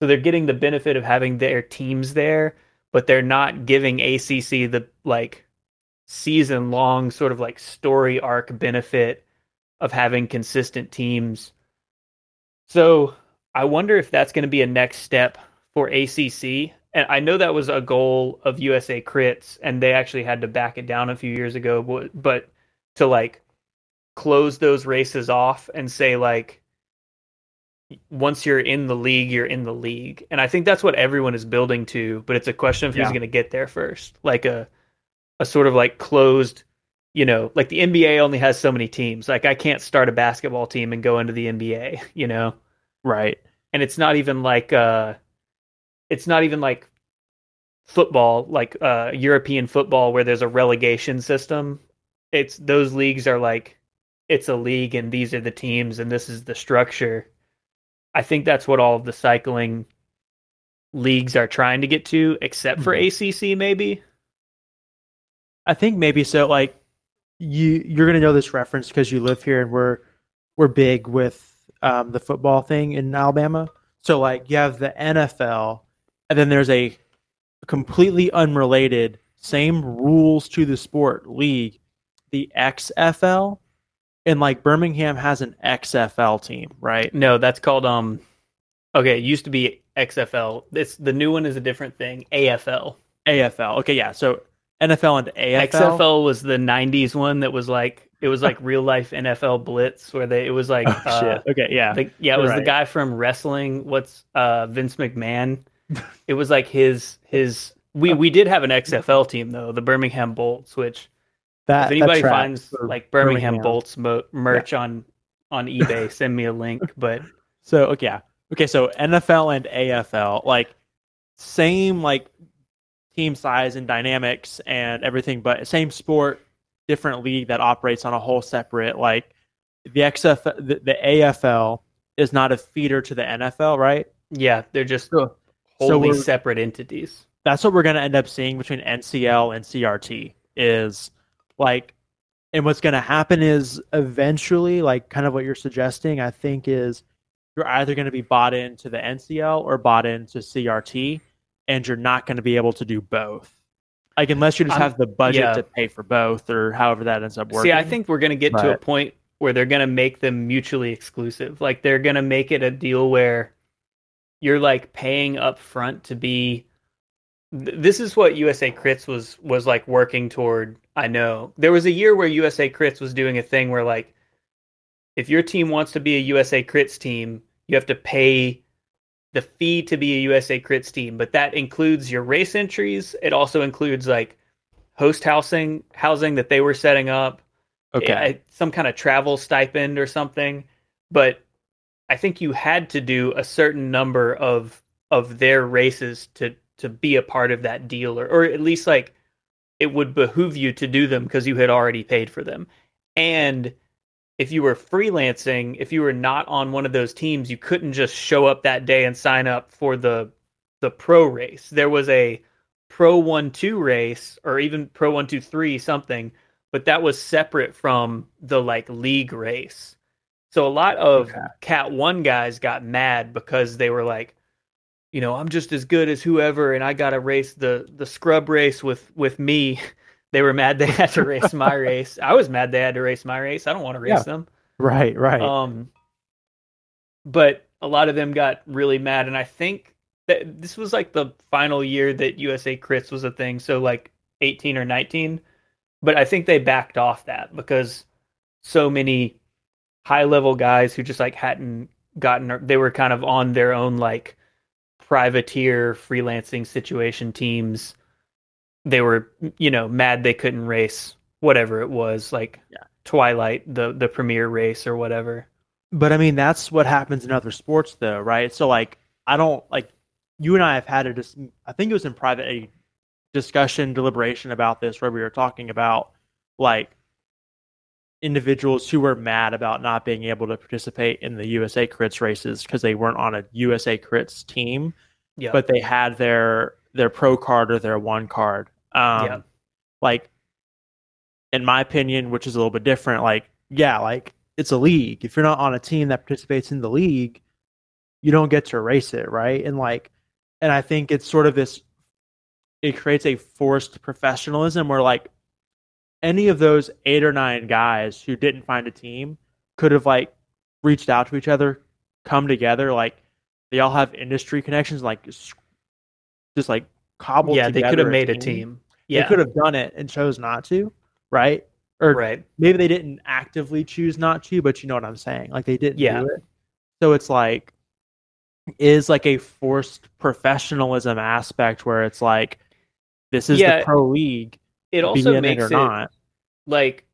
so they're getting the benefit of having their teams there, but they're not giving ACC the like season long sort of like story arc benefit of having consistent teams. So I wonder if that's going to be a next step for ACC. And I know that was a goal of USA Crits, and they actually had to back it down a few years ago. But, but to like close those races off and say like, once you're in the league, you're in the league, and I think that's what everyone is building to. But it's a question of who's yeah. going to get there first, like a a sort of like closed you know, like the NBA only has so many teams. Like I can't start a basketball team and go into the NBA, you know. Right and it's not even like uh it's not even like football like uh European football where there's a relegation system. It's those leagues are like it's a league and these are the teams and this is the structure. I think that's what all of the cycling leagues are trying to get to except for mm-hmm. ACC maybe. I think maybe so like you you're going to know this reference because you live here and we're we're big with um, the football thing in Alabama. So like you have the NFL, and then there's a completely unrelated, same rules to the sport league, the XFL, and like Birmingham has an XFL team, right? No, that's called um. Okay, it used to be XFL. This the new one is a different thing. AFL. AFL. Okay, yeah. So NFL and AFL. XFL was the '90s one that was like it was like real life NFL Blitz where they it was like oh, uh, okay yeah the, yeah it was right. the guy from wrestling what's uh Vince McMahon it was like his his we we did have an XFL team though the Birmingham Bolts which that if anybody finds like Birmingham, Birmingham. Bolts mo- merch yeah. on on eBay send me a link but so okay yeah okay so NFL and AFL like same like team size and dynamics and everything but same sport different league that operates on a whole separate like the XF the, the AFL is not a feeder to the NFL, right? Yeah, they're just so, wholly so separate entities. That's what we're going to end up seeing between NCL and CRT is like and what's going to happen is eventually like kind of what you're suggesting I think is you're either going to be bought into the NCL or bought into CRT and you're not going to be able to do both. Like unless you just have the budget yeah. to pay for both, or however that ends up working. See, I think we're going to get but... to a point where they're going to make them mutually exclusive. Like they're going to make it a deal where you're like paying up front to be this is what USA Crits was was like working toward. I know there was a year where USA Crits was doing a thing where like, if your team wants to be a USA Crits team, you have to pay the fee to be a USA Crits team, but that includes your race entries. It also includes like host housing housing that they were setting up. Okay. eh, some kind of travel stipend or something. But I think you had to do a certain number of of their races to to be a part of that deal, or or at least like it would behoove you to do them because you had already paid for them. And if you were freelancing, if you were not on one of those teams, you couldn't just show up that day and sign up for the the pro race. There was a pro one two race or even pro one two three something, but that was separate from the like league race. So a lot of Okay. Cat One guys got mad because they were like, you know, I'm just as good as whoever, and I got to race the the scrub race with with me. They were mad they had to race my race. I was mad they had to race my race. I don't want to race Yeah. them. Right, right. Um, but a lot of them got really mad, and I think that this was like the final year that USA Crits was a thing. So like 18 or 19, but I think they backed off that because so many high level guys who just like hadn't gotten they were kind of on their own like privateer freelancing situation teams they were you know mad they couldn't race whatever it was like Yeah. twilight the the premier race or whatever But I mean, that's what happens in other sports, though, right? So, like, I don't like you and I have had a dis- I think it was in private a discussion deliberation about this where we were talking about like individuals who were mad about not being able to participate in the USA Crits races because they weren't on a USA Crits team, yeah but they had their their pro card or their one card. Um, Yeah. Like, in my opinion, which is a little bit different, like, yeah, like it's a league. If you're not on a team that participates in the league, you don't get to race it, right? And like, and I think it's sort of this. It creates a forced professionalism where like any of those eight or nine guys who didn't find a team could have like reached out to each other, come together, like they all have industry connections, like just like cobbled. Together. Yeah they could have made a team yeah They could have done it and chose not to, right? Or right maybe they didn't actively choose not to, but you know what I'm saying. Like they didn't Yeah. do it. So it's like is like a forced professionalism aspect where it's like this is Yeah. the pro league, it also it makes it not. like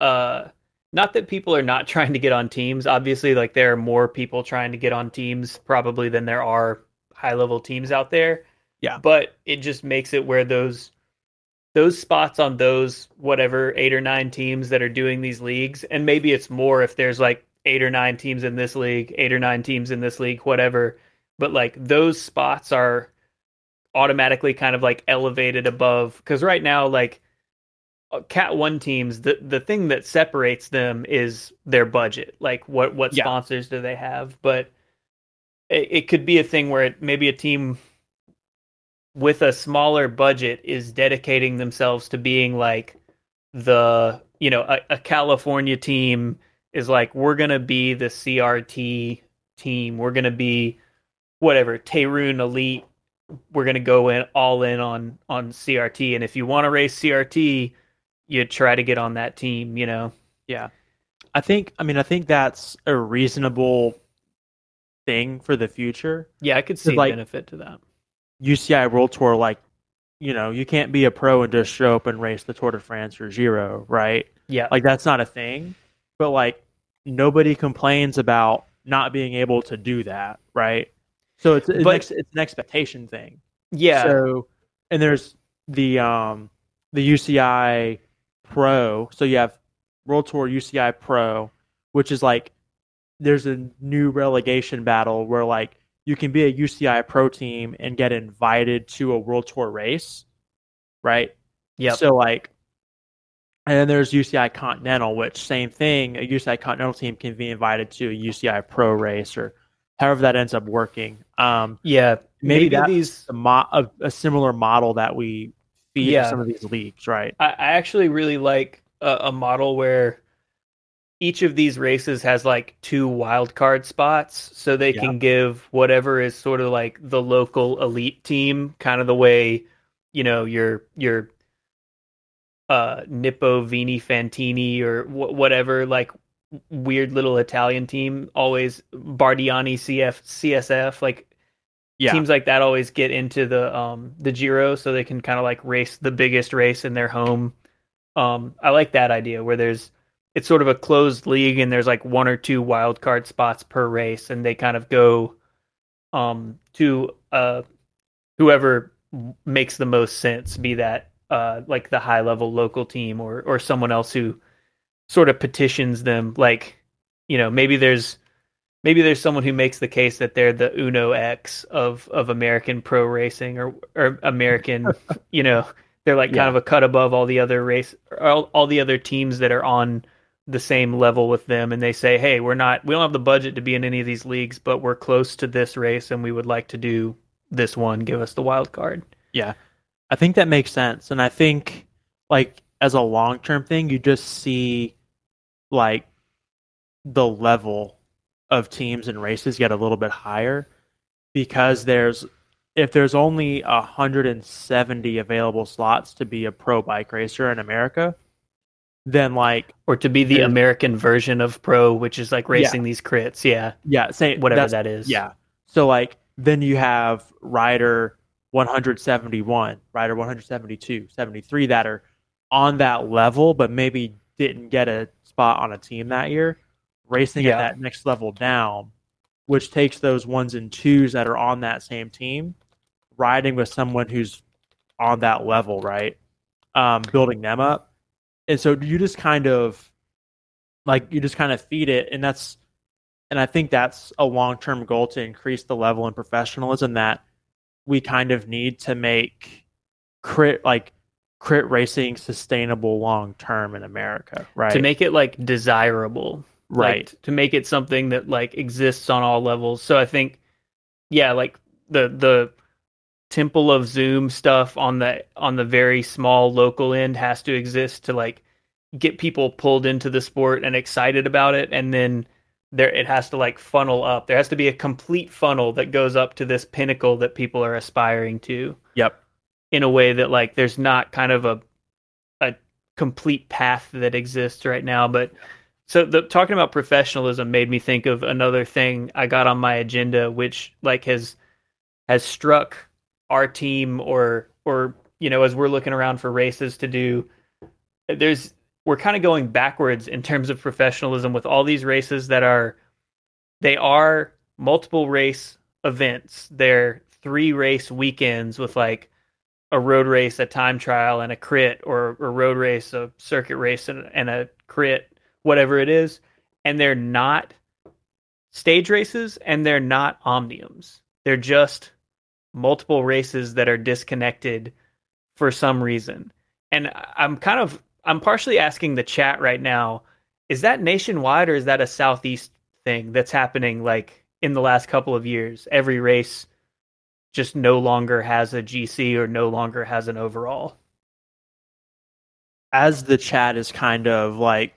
uh not that people are not trying to get on teams obviously like there are more people trying to get on teams probably than there are high level teams out there Yeah. but it just makes it where those those spots on those whatever eight or nine teams that are doing these leagues and maybe it's more if there's like eight or nine teams in this league eight or nine teams in this league whatever but like those spots are automatically kind of like elevated above because right now like uh, cat 1 teams the the thing that separates them is their budget like what what Yeah. sponsors do they have but it, it could be a thing where it, maybe a team with a smaller budget is dedicating themselves to being like the you know a, a California team is like we're gonna be the CRT team. We're gonna be whatever Tehran Elite we're gonna go in all in on on CRT and if you want to race CRT you try to get on that team you know? Yeah. I think I mean I think that's a reasonable thing for the future. yeah I could see like- benefit to that UCI World Tour, like, you know, you can't be a pro and just show up and race the Tour de France or Giro, right? yeah Like, that's not a thing. But, like, nobody complains about not being able to do that, right? So it's, it's, But- an, it's an expectation thing. yeah So, and there's the um the UCI Pro. So you have World Tour UCI Pro, which is like there's a new relegation battle where like you can be a UCI Pro team and get invited to a World Tour race, right? Yeah. So like, and then there's UCI Continental, which same thing. A UCI Continental team can be invited to a UCI Pro race or however that ends up working. Um, yeah maybe, maybe that's these a, mo- a, a similar model that we feed Yeah. some of these leagues, right? I, I actually really like a, a model where each of these races has like two wild card spots, so they Yeah. can give whatever is sort of like the local elite team, kind of the way you know your your uh Nippo Vini Fantini or wh- whatever like weird little Italian team always Bardiani CF CSF like Yeah. teams like that always get into the um the Giro so they can kind of like race the biggest race in their home. Um I like that idea where there's it's sort of a closed league and there's like one or two wild card spots per race and they kind of go um to uh whoever makes the most sense be that uh like the high level local team or or someone else who sort of petitions them like you know maybe there's maybe there's someone who makes the case that they're the Uno X of of American pro racing or or American, you know, they're like kind Yeah. of a cut above all the other race all, all the other teams that are on the same level with them and they say, "Hey, we're not we don't have the budget to be in any of these leagues, but we're close to this race and we would like to do this one. Give us the wild card." Yeah. I think that makes sense. And I think like as a long term thing, you just see like the level of teams and races get a little bit higher because there's if there's only 170 available slots to be a pro bike racer in America, then like Or to be the American version of pro, which is like racing these crits, yeah, yeah, say whatever that is. Yeah. So like then you have rider 171, rider 172, 73 that are on that level but maybe didn't get a spot on a team that year, racing Yeah. at that next level down, which takes those ones and twos that are on that same team, riding with someone who's on that level, right? Um, building them up. And so you just kind of like you just kind of feed it and that's and I think that's a long term goal to increase the level and professionalism that we kind of need to make crit like crit racing sustainable long term in America, right? To make it like desirable. right. like, to make it something that like exists on all levels. So I think, yeah, like the the Temple of Zoom stuff on the on the very small local end has to exist to like get people pulled into the sport and excited about it, and then there it has to like funnel up. There has to be a complete funnel that goes up to this pinnacle that people are aspiring to yep. in a way that like there's not kind of a a complete path that exists right now but so the talking about professionalism made me think of another thing I got on my agenda which like has has struck our team or or you know as we're looking around for races to do there's we're kind of going backwards in terms of professionalism with all these races that are they are multiple race events they're three race weekends with like a road race, a time trial, and a crit, or a road race, a circuit race, and, and a crit, whatever it is. And they're not stage races and they're not omniums. They're just multiple races that are disconnected for some reason. And I'm kind of, I'm partially asking the chat right now is that nationwide or is that a Southeast thing that's happening like in the last couple of years? Every race just no longer has a GC or no longer has an overall. As the chat is kind of like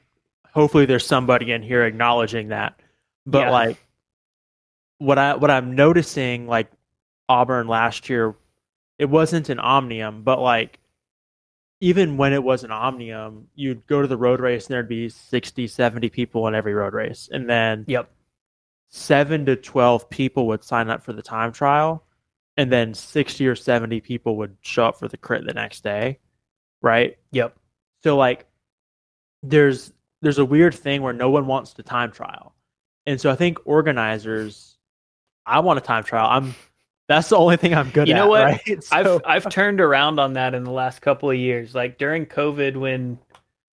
hopefully there's somebody in here acknowledging that. But Yeah. like what I what I'm noticing like Auburn last year, it wasn't an omnium, but like even when it was an omnium, you'd go to the road race and there'd be 60, 70 people in every road race. And then Yep. seven to 12 people would sign up for the time trial. And then 60 or 70 people would show up for the crit the next day. Right. Yep. So like there's there's a weird thing where no one wants to time trial. And so I think organizers I want a time trial. I'm that's the only thing I'm good You at. You know what? Right? So- I've I've turned around on that in the last couple of years. Like during COVID when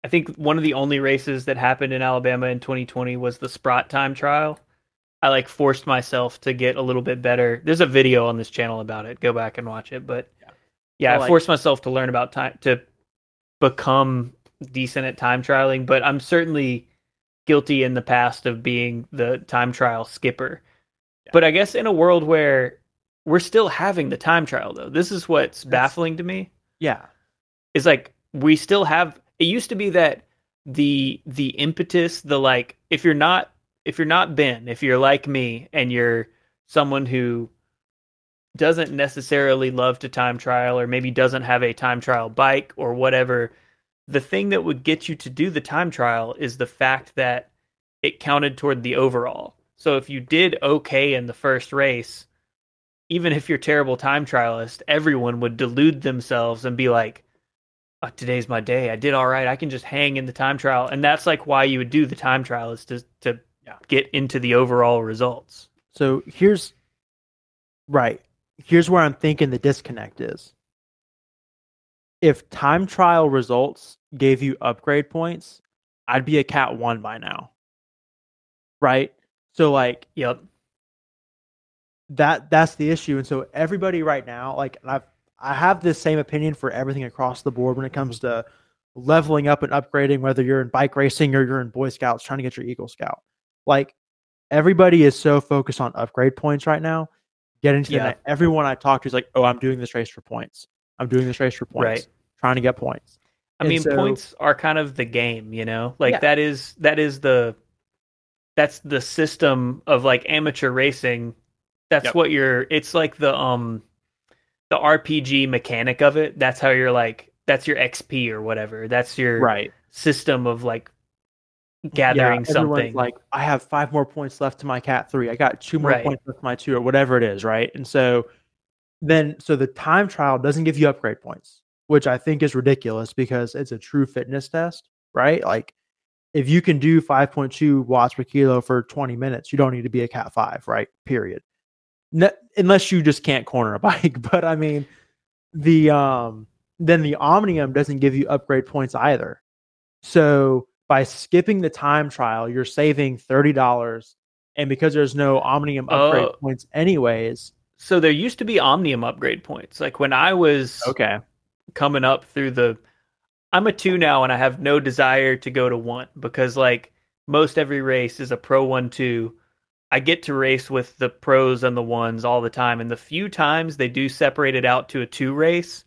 I think one of the only races that happened in Alabama in 2020 was the Sprott time trial. I like forced myself to get a little bit better. There's a video on this channel about it. Go back and watch it. But yeah, So, I like- forced myself to learn about time to become decent at time trialing, but I'm certainly guilty in the past of being the time trial skipper. But I guess in a world where we're still having the time trial though. This is what's That's- baffling to me. yeah. Is like we still have it used to be that the the impetus, the like if you're not if you're not Ben, if you're like me and you're someone who doesn't necessarily love to time trial or maybe doesn't have a time trial bike or whatever, the thing that would get you to do the time trial is the fact that it counted toward the overall. So if you did okay in the first race, even if you're terrible time trialist, everyone would delude themselves and be like, oh, "Today's my day. I did all right. I can just hang in the time trial." And that's like why you would do the time trial is to to Yeah. get into the overall results. So here's right. Here's where I'm thinking the disconnect is. If time trial results gave you upgrade points, I'd be a cat one by now. Right? So like Yep. That that's the issue. And so everybody right now, like I've I have this same opinion for everything across the board when it comes to leveling up and upgrading, whether you're in bike racing or you're in Boy Scouts trying to get your Eagle Scout. Like everybody is so focused on upgrade points right now. Getting to Yeah. everyone I talk to is like, oh, I'm doing this race for points. I'm doing this race for points. Right. Trying to get points. I And mean, so- points are kind of the game, you know. Like Yeah. that is that is the that's the system of like amateur racing. That's Yep. what you're. It's like the um the RPG mechanic of it. That's how you're like. That's your XP or whatever. That's your Right. system of like gathering yeah, something. Like I have five more points left to my cat three. I got two more Right. points left to my two, or whatever it is, right? And so then so the time trial doesn't give you upgrade points, which I think is ridiculous because it's a true fitness test, right? Like if you can do 5.2 watts per kilo for 20 minutes, you don't need to be a cat five, right? Period. Ne- unless you just can't corner a bike. But I mean, the um then the Omnium doesn't give you upgrade points either. So by skipping the time trial, you're saving thirty dollars, and because there's no Omnium upgrade Oh. points anyways. so there used to be Omnium upgrade points. Like when I was Okay. coming up through the I'm a 2 now and I have no desire to go to 1 because like most every race is a pro 1 2. I get to race with the pros and the ones all the time and the few times they do separate it out to a 2 race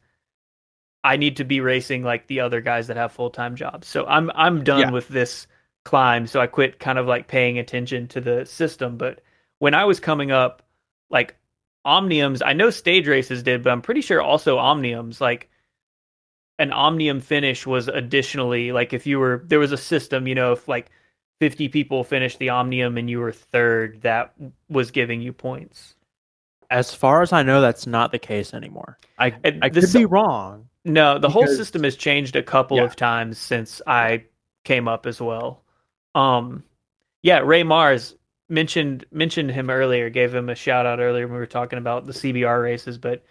I need to be racing like the other guys that have full-time jobs. So I'm I'm done Yeah. with this climb so I quit kind of like paying attention to the system but when I was coming up like omniums i know stage races did but i'm pretty sure also omniums like an omnium finish was additionally like if you were there was a system you know if like 50 people finished the omnium and you were third that was giving you points As far as I know, that's not the case anymore. I And I could be wrong. no the whole system has changed a couple Yeah. of times since i came up as well um yeah ray mars mentioned mentioned him earlier gave him a shout out earlier when we were talking about the cbr races but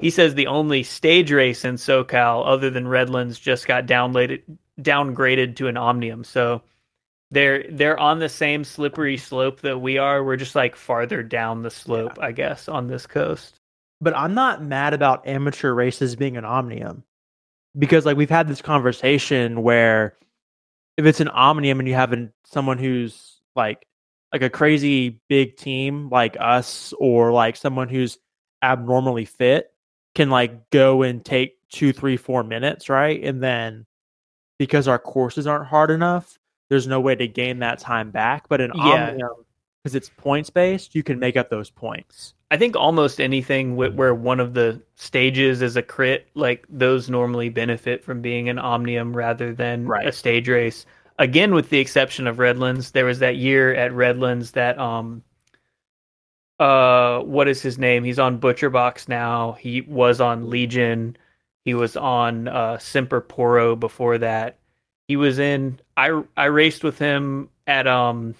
he says the only stage race in socal other than redlands just got downloaded downgraded to an omnium so they're they're on the same slippery slope that we are. We're just like farther down the slope i guess on this coast. But I'm not mad about amateur races being an Omnium. Because like we've had this conversation where if it's an Omnium and you have an, someone who's like like a crazy big team like us or like someone who's abnormally fit can like go and take two, three, four minutes, right? And then because our courses aren't hard enough, there's no way to gain that time back. But in Yeah. Omnium, because it's points based, you can make up those points. I think almost anything wh- where one of the stages is a crit, like those normally benefit from being an omnium rather than Right. a stage race. Again, with the exception of Redlands, there was that year at Redlands that um, uh, what is his name? He's on Butcher Box now. He was on Legion. He was on uh, Semper Poro before that. He was in. I I raced with him at um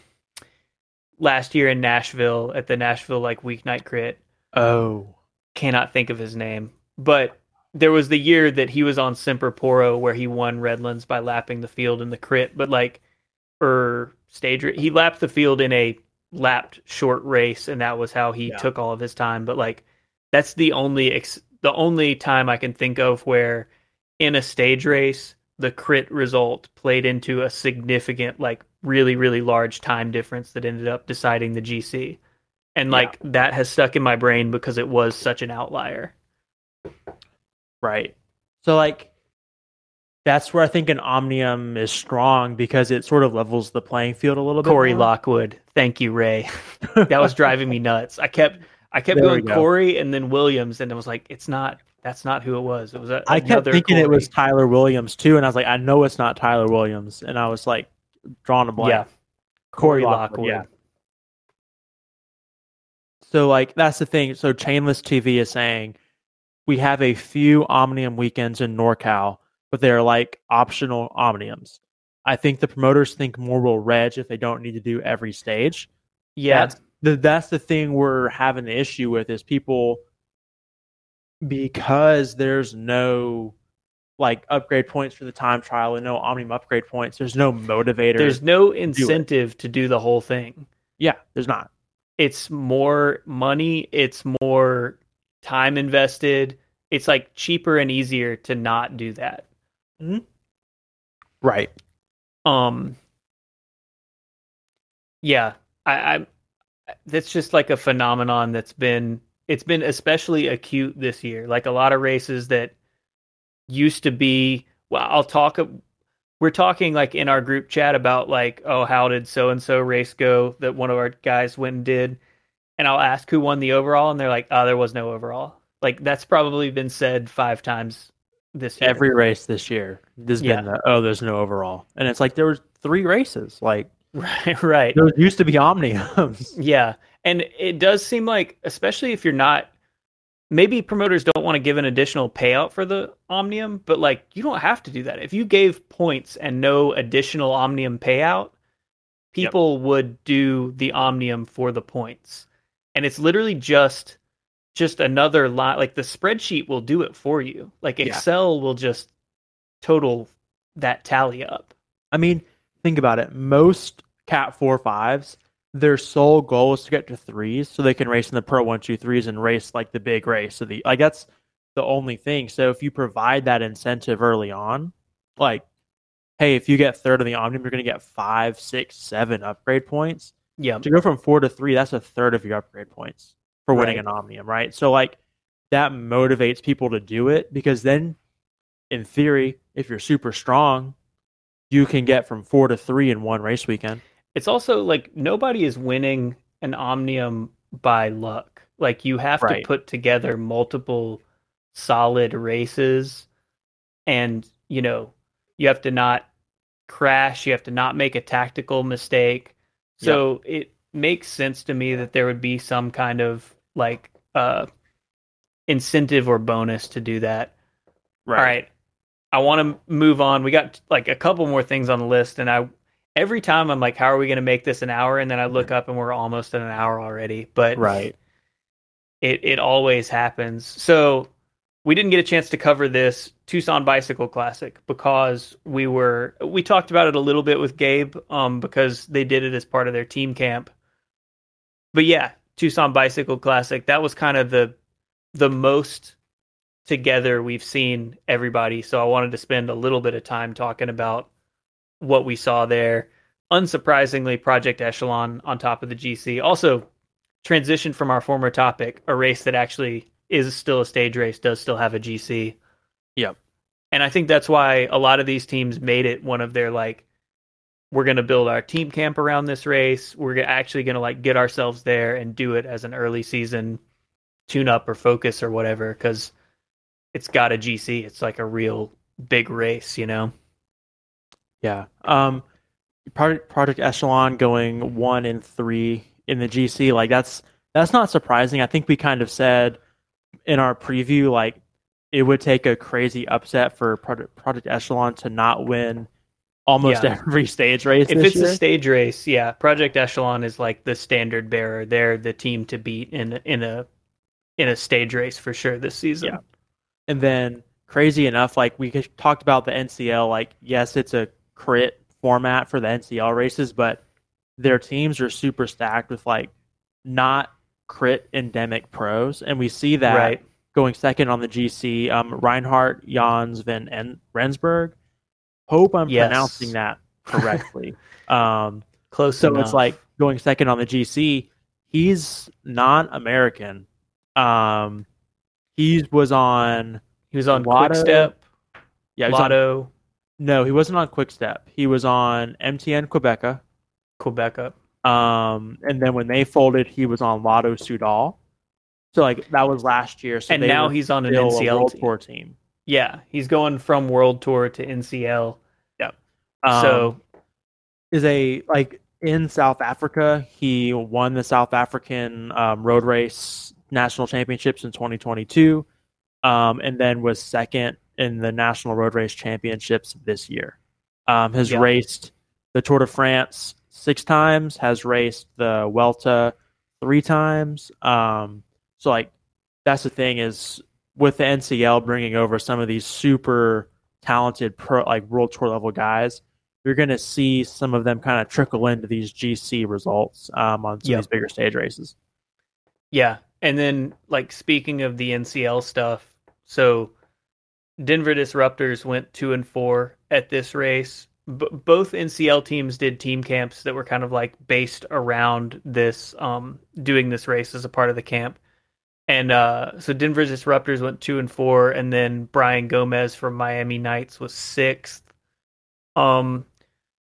last year in Nashville at the Nashville like weeknight crit Oh. cannot think of his name, but there was the year that he was on Semper Poro where he won Redlands by lapping the field in the crit, but like or stage he lapped the field in a lapped short race and that was how he Yeah. took all of his time, but like that's the only ex- the only time I can think of where in a stage race the crit result played into a significant like really really large time difference that ended up deciding the GC. And Yeah. like that has stuck in my brain because it was such an outlier. Right. So like that's where I think an Omnium is strong because it sort of levels the playing field a little bit. Corey. Lockwood. Thank you, Ray. that was driving me nuts. I kept I kept There going go. Corey and then Williams, and it was like, it's not. That's not who it was. It was. A, I kept thinking it was Tyler Williams too, and I was like, I know it's not Tyler Williams, and I was like, drawing a blank. Yeah, Corey Lockwood. Yeah. So like that's the thing. So Chainless TV is saying we have a few Omnium weekends in NorCal, but they're like optional Omniums. I think the promoters think more will reg if they don't need to do every stage. yeah. That's the that's the thing we're having the issue with is people because there's no like upgrade points for the time trial and no Omnium upgrade points. There's no motivator. There's no incentive to do the whole thing. yeah, there's not. It's more money. It's more time invested. It's like cheaper and easier to not do that. Right. Um. Yeah, I, I. That's just like a phenomenon that's been. It's been especially acute this year. Like a lot of races that used to be. Well, I'll talk. We're talking like in our group chat about like, oh, how did so and so race go that one of our guys went and did, and I'll ask who won the overall, and they're like, oh, there was no overall. Like that's probably been said five times this year. Every race this year, there's Yeah. been the, oh, there's no overall, and it's like there was three races. Like right, right. those used to be Omniums. Yeah. And it does seem like, especially if you're not, maybe promoters don't want to give an additional payout for the Omnium, but like you don't have to do that. If you gave points and no additional Omnium payout, people would do the Omnium for the points. And it's literally just just another line like the spreadsheet will do it for you. Like Yeah. Excel will just total that tally up. I mean, think about it. Most Cat four fives, their sole goal is to get to threes, so they can race in the Pro one two threes and race like the big race. So the like that's the only thing. So if you provide that incentive early on, like, hey, if you get third in the Omnium, you're going to get five, six, seven upgrade points. Yeah. To go from four to three, that's a third of your upgrade points for winning Right. an Omnium, right? So like that motivates people to do it because then, in theory, if you're super strong, you can get from four to three in one race weekend. it's also like nobody is winning an omnium by luck like you have Right. to put together multiple solid races and you know you have to not crash you have to not make a tactical mistake so it makes sense to me that there would be some kind of like uh incentive or bonus to do that Right. all right. I want to move on. We got like a couple more things on the list, and I every time I'm like, how are we going to make this an hour? And then I look up and we're almost at an hour already. But Right. it it always happens. So we didn't get a chance to cover this Tucson Bicycle Classic because we were we talked about it a little bit with Gabe um because they did it as part of their team camp. But yeah, Tucson Bicycle Classic, that was kind of the the most together we've seen everybody. So I wanted to spend a little bit of time talking about what we saw there. Unsurprisingly, Project Echelon on top of the GC. Also, transition from our former topic, a race that actually is still a stage race does still have a GC. Yep. And I think that's why a lot of these teams made it one of their like we're going to build our team camp around this race. We're actually going to like get ourselves there and do it as an early season tune up or focus or whatever cuz it's got a GC. It's like a real big race, you know. Yeah. Um, Project Project Echelon going one and three in the GC, like that's that's not surprising. I think we kind of said in our preview, like it would take a crazy upset for Project Project Echelon to not win almost Yeah. every stage race. If it's year. a stage race, yeah, Project Echelon is like the standard bearer. They're the team to beat in in a in a stage race for sure this season. Yeah. And then crazy enough, like we talked about the NCL, like yes, it's a crit format for the NCL races, but their teams are super stacked with like not crit endemic pros, and we see that Right. going second on the GC. Um, Reinardt, Janse, Van en- Rensburg. Hope I'm Yes. pronouncing that correctly. um, Close so enough. it's like going second on the GC. He's non-American. Um, he was on he was on Lotto- Quick Step, yeah, he was on Lotto. No, he wasn't on Quick Step. He was on MTN Qhubeka. Quebec up. Um, and then when they folded, he was on Lotto Soudal. So like that was last year. So and now he's on an NCL World team. Tour team. Yeah, he's going from World Tour to NCL. Um, so is a like in South Africa. He won the South African um, road race national championships in 2022, um, and then was second in the national road race championships this year. Um, has Yeah. raced the Tour de France six times. Has raced the Vuelta three times. Um, so like that's the thing is with the NCL bringing over some of these super talented pro like world tour level guys you're going to see some of them kind of trickle into these GC results um, on some Yep. of these bigger stage races. Yeah. And then, like, speaking of the NCL stuff, so Denver Disruptors went two and four at this race. B- both NCL teams did team camps that were kind of like based around this, um, doing this race as a part of the camp. And uh, so Denver Disruptors went two and four, and then Brian Gomez from Miami Knights was sixth. Um,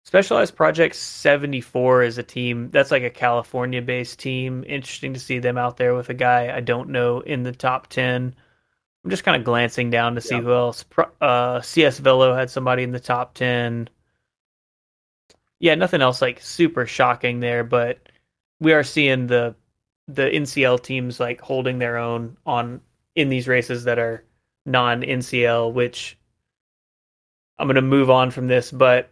Specialized Project 74 is a team that's like a California based team. Interesting to see them out there with a guy I don't know in the top 10. I'm just kind of glancing down to see Yeah. who else. Uh, CS Velo had somebody in the top 10. Yeah, nothing else like super shocking there, but we are seeing the the NCL teams like holding their own on in these races that are non NCL, which I'm going to move on from this, but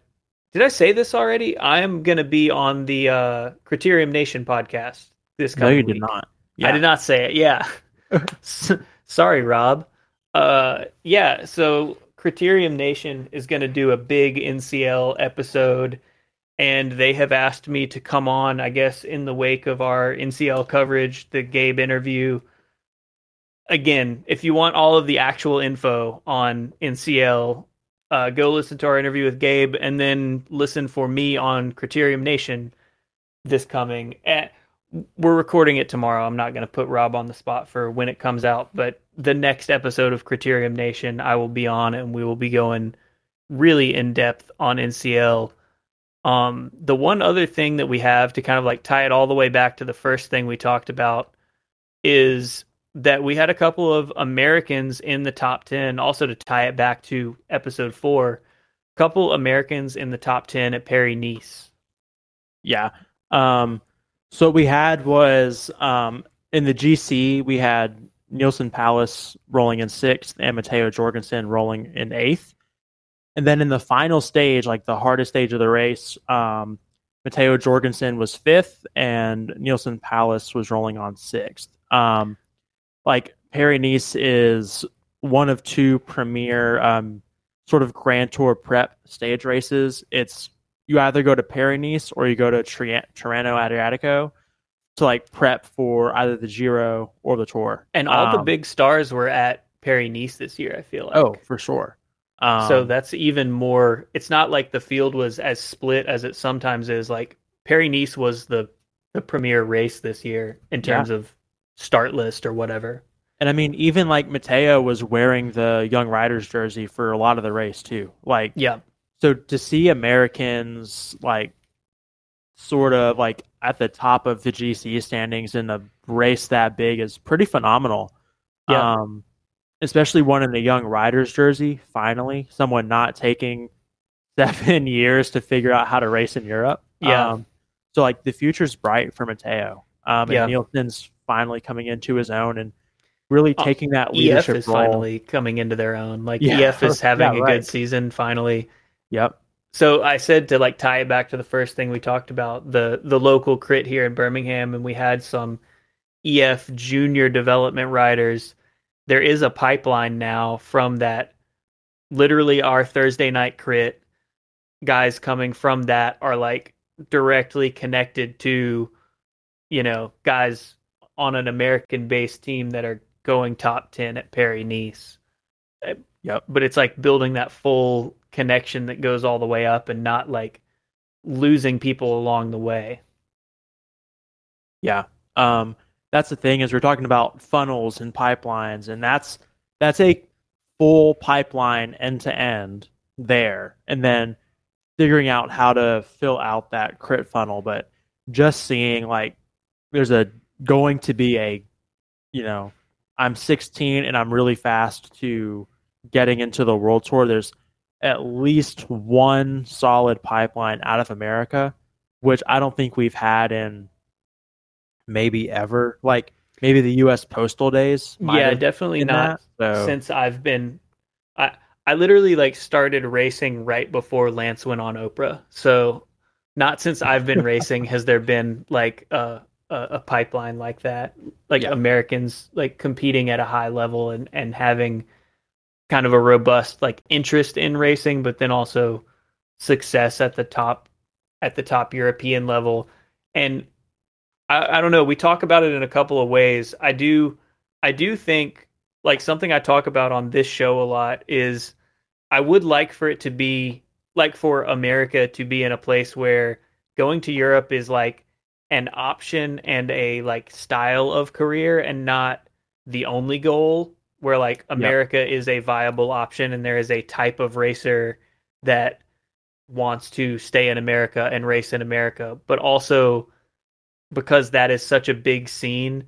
did I say this already? I am going to be on the uh, Criterium Nation podcast this coming No, you did week. not. I did not say it. Yeah. Sorry, Rob. Uh, yeah. So Criterium Nation is going to do a big NCL episode, and they have asked me to come on. I guess in the wake of our NCL coverage, the Gabe interview. Again, if you want all of the actual info on NCL, uh, go listen to our interview with Gabe, and then listen for me on Criterium Nation this coming. At, we're recording it tomorrow. I'm not going to put Rob on the spot for when it comes out, but the next episode of Criterium Nation, I will be on, and we will be going really in depth on NCL. Um, the one other thing that we have to kind of like tie it all the way back to the first thing we talked about is that we had a couple of Americans in the top 10, also to tie it back to episode four, a couple Americans in the top 10 at Paris-Nice. Yeah. Um, so what we had was um, in the GC, we had Neilson Powless rolling in sixth and Matteo Jorgenson rolling in eighth. And then in the final stage, like the hardest stage of the race, um, Matteo Jorgenson was fifth and Neilson Powless was rolling on sixth. Um, like Paris-Nice is one of two premier um, sort of Grand Tour prep stage races. It's you either go to Paris-Nice or you go to Tri- Adriatico to like prep for either the Giro or the Tour. And all the Um, big stars were at Paris-Nice this year, I feel like. oh for sure. Um, so that's even more. It's not like the field was as split as it sometimes is. Like Perry Nice was the the premier race this year in Yeah. terms of start list or whatever. and I mean even like Matteo was wearing the Young Riders jersey for a lot of the race too. Like Yeah, so to see Americans like sort of like at the top of the GC standings in a race that big is pretty phenomenal. Yeah. Um, especially one in the young riders jersey. Finally, someone not taking seven years to figure out how to race in Europe. Yeah. Um, so like the future's bright for Matteo. Um, and Yeah. Neilson's finally coming into his own and really Oh, taking that EF leadership is role. finally coming into their own. Like Yeah. EF is having Yeah, a good season finally. Yep. So I said to like tie it back to the first thing we talked about the the local crit here in Birmingham, and we had some EF junior development riders. There is a pipeline now from that. Literally, our Thursday night crit guys coming from that are like directly connected to, you know, guys on an American based team that are going top ten at Paris-Nice. Yep. But it's like building that full connection that goes all the way up and not like losing people along the way. Yeah. Um, that's the thing is we're talking about funnels and pipelines, and that's that's a full pipeline end to end, there and then figuring out how to fill out that crit funnel. But just seeing like there's a going to be a, you know, I'm 16 and I'm really fast to getting into the world tour. There's at least one solid pipeline out of America, which I don't think we've had in maybe ever. Like maybe the U.S. postal days. Yeah, definitely not. That, so. Since I've been, I I literally like started racing right before Lance went on Oprah. So not since I've been racing has there been like a a, a pipeline like that, like yeah. Americans like competing at a high level and and having kind of a robust like interest in racing, but then also success at the top at the top European level. And I, I don't know, we talk about it in a couple of ways. I do I do think like something I talk about on this show a lot is I would like for it to be like for America to be in a place where going to Europe is like an option and a like style of career and not the only goal where like America yep. is a viable option and there is a type of racer that wants to stay in America and race in America, but also because that is such a big scene,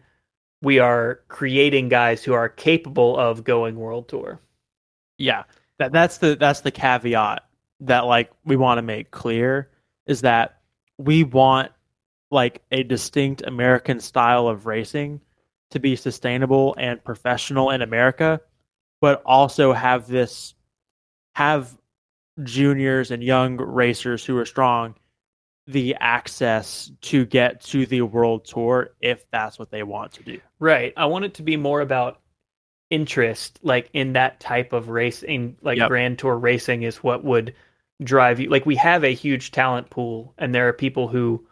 we are creating guys who are capable of going world tour. Yeah. That that's the that's the caveat that like we want to make clear is that we want like a distinct American style of racing to be sustainable and professional in America, but also have this have juniors and young racers who are strong the access to get to the world tour if that's what they want to do. Right. I want it to be more about interest like in that type of racing like yep. grand tour racing is what would drive you like we have a huge talent pool and there are people who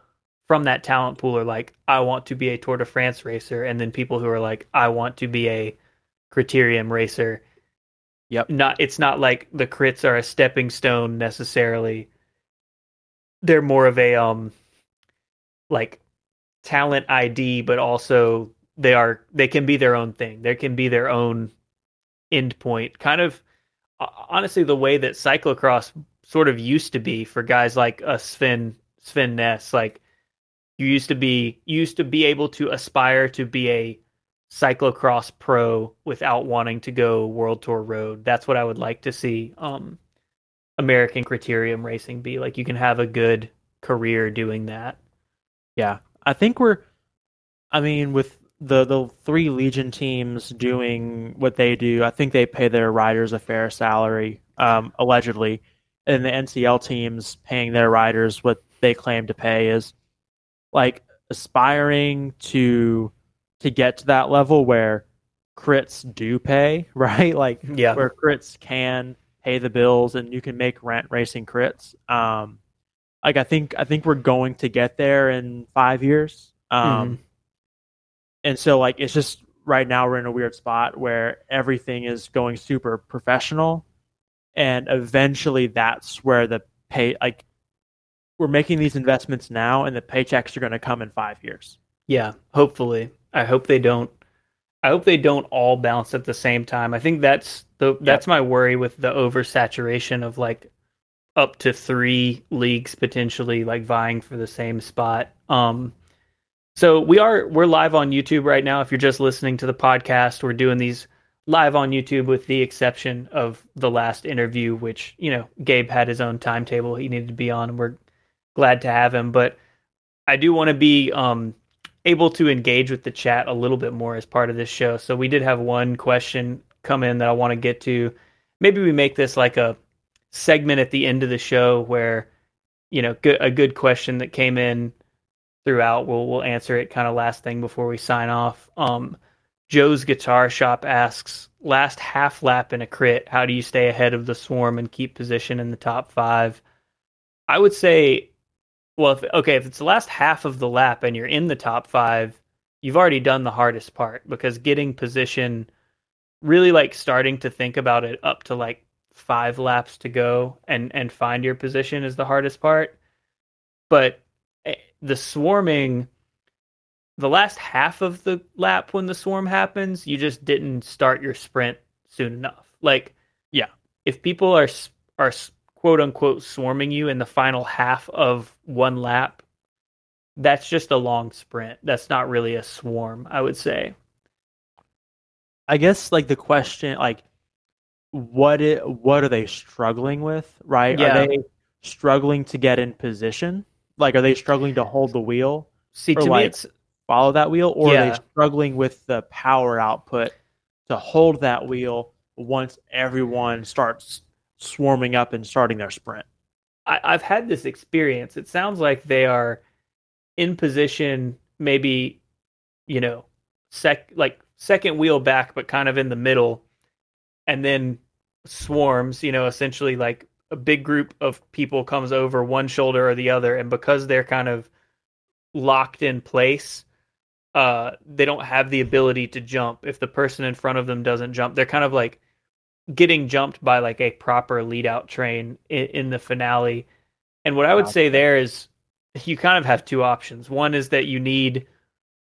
from that talent pool are like, I want to be a Tour de France racer, and then people who are like, I want to be a criterium racer. Yep. Not it's not like the crits are a stepping stone necessarily. They're more of a um like talent ID, but also they are they can be their own thing. They can be their own endpoint. Kind of honestly the way that cyclocross sort of used to be for guys like a Sven Sven Nys. Like you used to be used to be able to aspire to be a cyclocross pro without wanting to go world tour road. That's what I would like to see um, American criterium racing be. Like you can have a good career doing that. Yeah. I think we're I mean with the the three legion teams doing what they do, I think they pay their riders a fair salary um, allegedly. And the NCL teams paying their riders what they claim to pay is like aspiring to to get to that level where crits do pay, right? Like yeah. where crits can pay the bills and you can make rent racing crits. Um like I think I think we're going to get there in 5 years. Um mm and so like it's just right now we're in a weird spot where everything is going super professional and eventually that's where the pay like we're making these investments now and the paychecks are going to come in five years. Yeah, hopefully. I hope they don't. I hope they don't all bounce at the same time. I think that's the that's yep. my worry with the oversaturation of like up to three leagues potentially like vying for the same spot. Um, so we are we're live on YouTube right now. If you're just listening to the podcast, we're doing these live on YouTube with the exception of the last interview, which you know Gabe had his own timetable he needed to be on, and we're glad to have him. But I do want to be um, able to engage with the chat a little bit more as part of this show. So we did have one question come in that I want to get to. Maybe we make this like a segment at the end of the show where you know a good question that came in throughout. We'll we'll answer it kind of last thing before we sign off. Um, Joe's Guitar Shop asks, last half lap in a crit, how do you stay ahead of the swarm and keep position in the top five? I would say well, if, okay, if it's the last half of the lap and you're in the top five, you've already done the hardest part because getting position, really like starting to think about it up to like five laps to go and and find your position is the hardest part. But eh, the swarming, the last half of the lap when the swarm happens, you just didn't start your sprint soon enough. Like, yeah, if people are are quote unquote swarming you in the final half of one lap, that's just a long sprint. That's not really a swarm, I would say. I guess like the question like what it what are they struggling with, right? Yeah. Are they struggling to get in position? Like are they struggling to hold the wheel? See, to like, me, it's follow that wheel, or are they struggling with the power output to hold that wheel once everyone starts swarming up and starting their sprint? I, I've had this experience. It sounds like they are in position, maybe, you know, sec like second wheel back, but kind of in the middle, and then swarms. You know, essentially like a big group of people comes over one shoulder or the other, and because they're kind of locked in place, uh, they don't have the ability to jump. If the person in front of them doesn't jump, they're kind of like getting jumped by like a proper lead out train in, in the finale. And what I would say there is you kind of have two options. One is that you need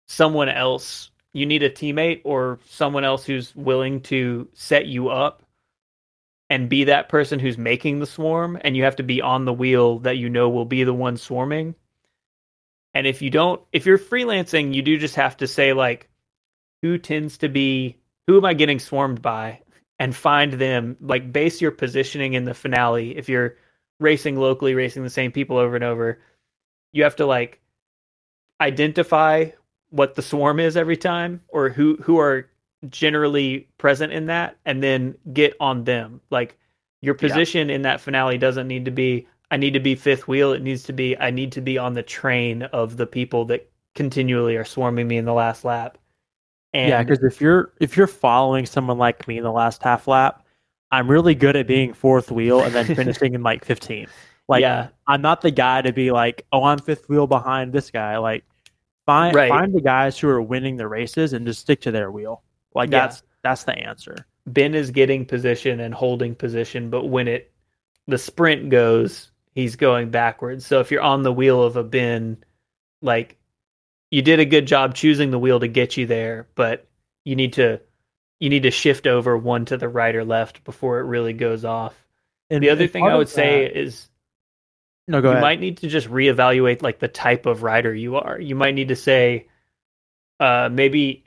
someone else, you need a teammate or someone else who's willing to set you up and be that person who's making the swarm and you have to be on the wheel that you know will be the one swarming. And if you don't if you're freelancing, you do just have to say like who tends to be who am I getting swarmed by and find them like base your positioning in the finale. If you're racing locally racing the same people over and over you have to like identify what the swarm is every time or who who are generally present in that and then get on them. Like your Yeah. position in that finale doesn't need to be i need to be fifth wheel. It needs to be i need to be on the train of the people that continually are swarming me in the last lap and yeah, because if you're if you're following someone like me in the last half lap, I'm really good at being fourth wheel and then finishing in like 15. Like yeah I'm not the guy to be like, oh, I'm fifth wheel behind this guy. Like find Right. find the guys who are winning the races and just stick to their wheel. Like Yeah. that's that's the answer. Ben is getting position and holding position, but when it the sprint goes, he's going backwards. So if you're on the wheel of a bin, like you did a good job choosing the wheel to get you there, but you need to you need to shift over one to the right or left before it really goes off. And The other thing I would say that- is no, go you ahead. might need to just reevaluate like the type of rider you are. You might need to say, uh, maybe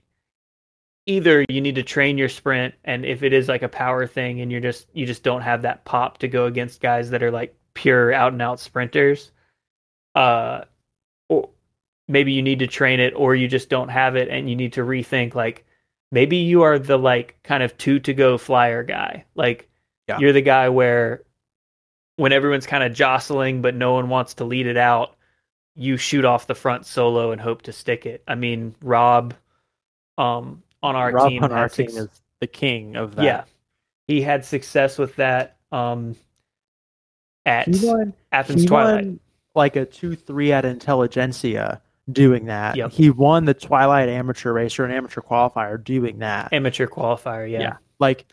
either you need to train your sprint, and if it is like a power thing, and you're just you just don't have that pop to go against guys that are like pure out and out sprinters, uh, or maybe you need to train it, or you just don't have it, and you need to rethink like maybe you are the like kind of two to go flyer guy, like Yeah. you're the guy where when everyone's kind of jostling but no one wants to lead it out, you shoot off the front solo and hope to stick it. I mean, Rob um on our Rob team on our team suc- is the king of that. yeah. He had success with that um at won Athens he Twilight. won like a two three at Intelligentsia doing that. Yep. He won the Twilight Amateur Racer and Amateur Qualifier doing that. Amateur qualifier, yeah. Yeah. Like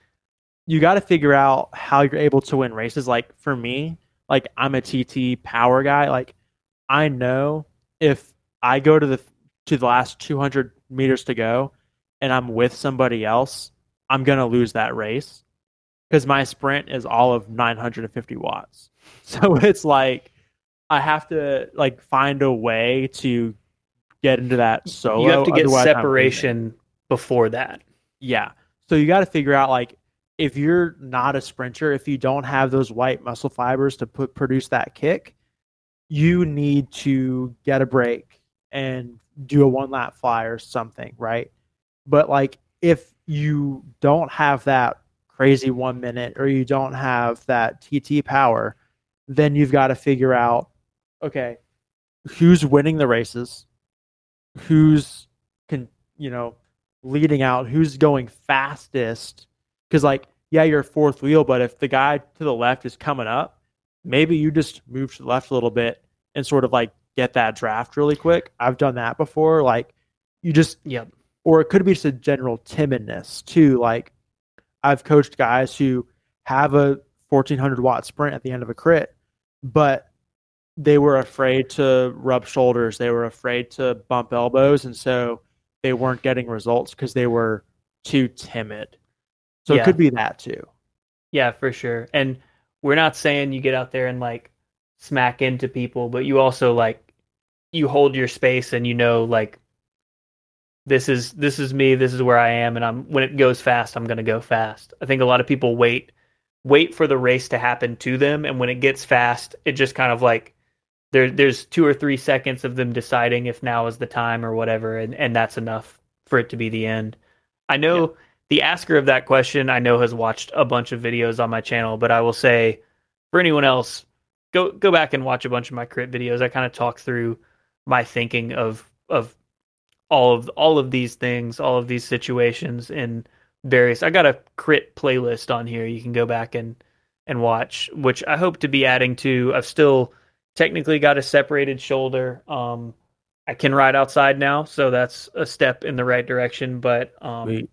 you got to figure out how you're able to win races. Like for me, like I'm a TT power guy. Like I know if I go to the to the last 200 meters to go and I'm with somebody else, I'm gonna lose that race because my sprint is all of 950 watts. So it's like I have to like find a way to get into that solo. you have to get otherwise I'm losing. separation before that. Yeah. So you got to figure out like if you're not a sprinter, if you don't have those white muscle fibers to put produce that kick, you need to get a break and do a one lap fly or something, right? But like if you don't have that crazy 1 minute or you don't have that TT power, then you've got to figure out okay, who's winning the races? Who's can, you know, leading out who's going fastest because like yeah you're fourth wheel but if the guy to the left is coming up maybe you just move to the left a little bit and sort of like get that draft really quick i've done that before like you just yeah. or it could be just a general timidness too like i've coached guys who have a 1400 watt sprint at the end of a crit but they were afraid to rub shoulders they were afraid to bump elbows and so they weren't getting results because they were too timid. So Yeah. it could be that too. Yeah, for sure. And we're not saying you get out there and like smack into people, but you also like you hold your space and you know like this is this is me, this is where I am and I'm when it goes fast, I'm going to go fast. I think a lot of people wait wait for the race to happen to them and when it gets fast, it just kind of like there there's two or three seconds of them deciding if now is the time or whatever and and that's enough for it to be the end. I know yeah. the asker of that question I know has watched a bunch of videos on my channel, but I will say for anyone else, go go back and watch a bunch of my crit videos. I kind of talk through my thinking of of all of all of these things, all of these situations in various. I got a crit playlist on here. You can go back and and watch, which I hope to be adding to. I've still technically got a separated shoulder. Um, I can ride outside now, so that's a step in the right direction. But um,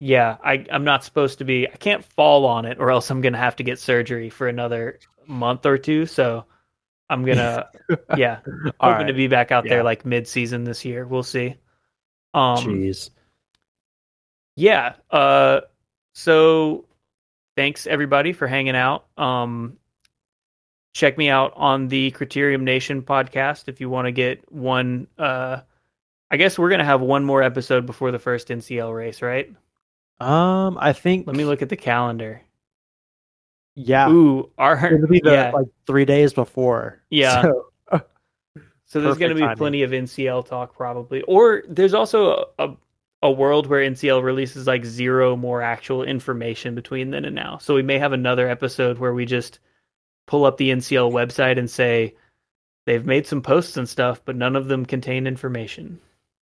yeah, I I'm not supposed to be. I can't fall on it, or else I'm gonna have to get surgery for another month or two. So I'm gonna yeah, hoping right. to be back out yeah. there like mid season this year. We'll see. Um, Jeez. Yeah. Uh. So thanks everybody for hanging out. Um. Check me out on the Criterium Nation podcast if you want to get one. Uh. I guess we're gonna have one more episode before the first NCL race, right? Um, I think. Let me look at the calendar. Yeah. Ooh, our it'll be the yeah. like three days before. Yeah. So, so there's going to be timing. plenty of NCL talk probably, or there's also a, a, a world where NCL releases like zero more actual information between then and now. So we may have another episode where we just pull up the NCL website and say they've made some posts and stuff, but none of them contain information.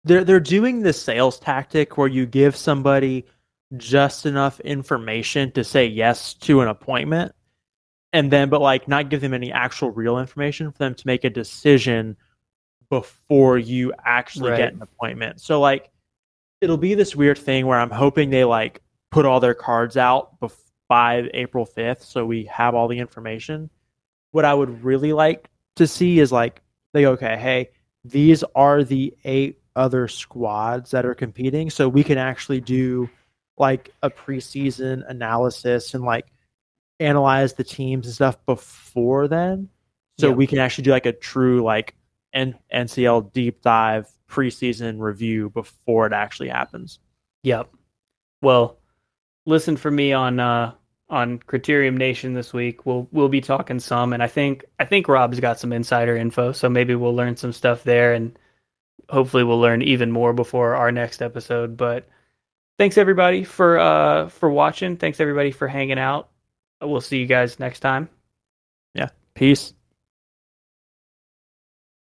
They're they're doing this sales tactic where you give somebody just enough information to say yes to an appointment and then but like not give them any actual real information for them to make a decision before you actually right. get an appointment so like it'll be this weird thing where i'm hoping they like put all their cards out by april 5th so we have all the information. What i would really like to see is like they go okay hey these are the eight other squads that are competing so we can actually do like a preseason analysis and like analyze the teams and stuff before then. So we can actually do like a true like N- ncl deep dive preseason review before it actually happens. Yep. Well listen for me on uh on criterium nation this week we'll we'll be talking some and i think i think rob's got some insider info so maybe we'll learn some stuff there and hopefully we'll learn even more before our next episode but thanks everybody for uh for watching. Thanks everybody for hanging out. We'll see you guys next time. Yeah. Peace.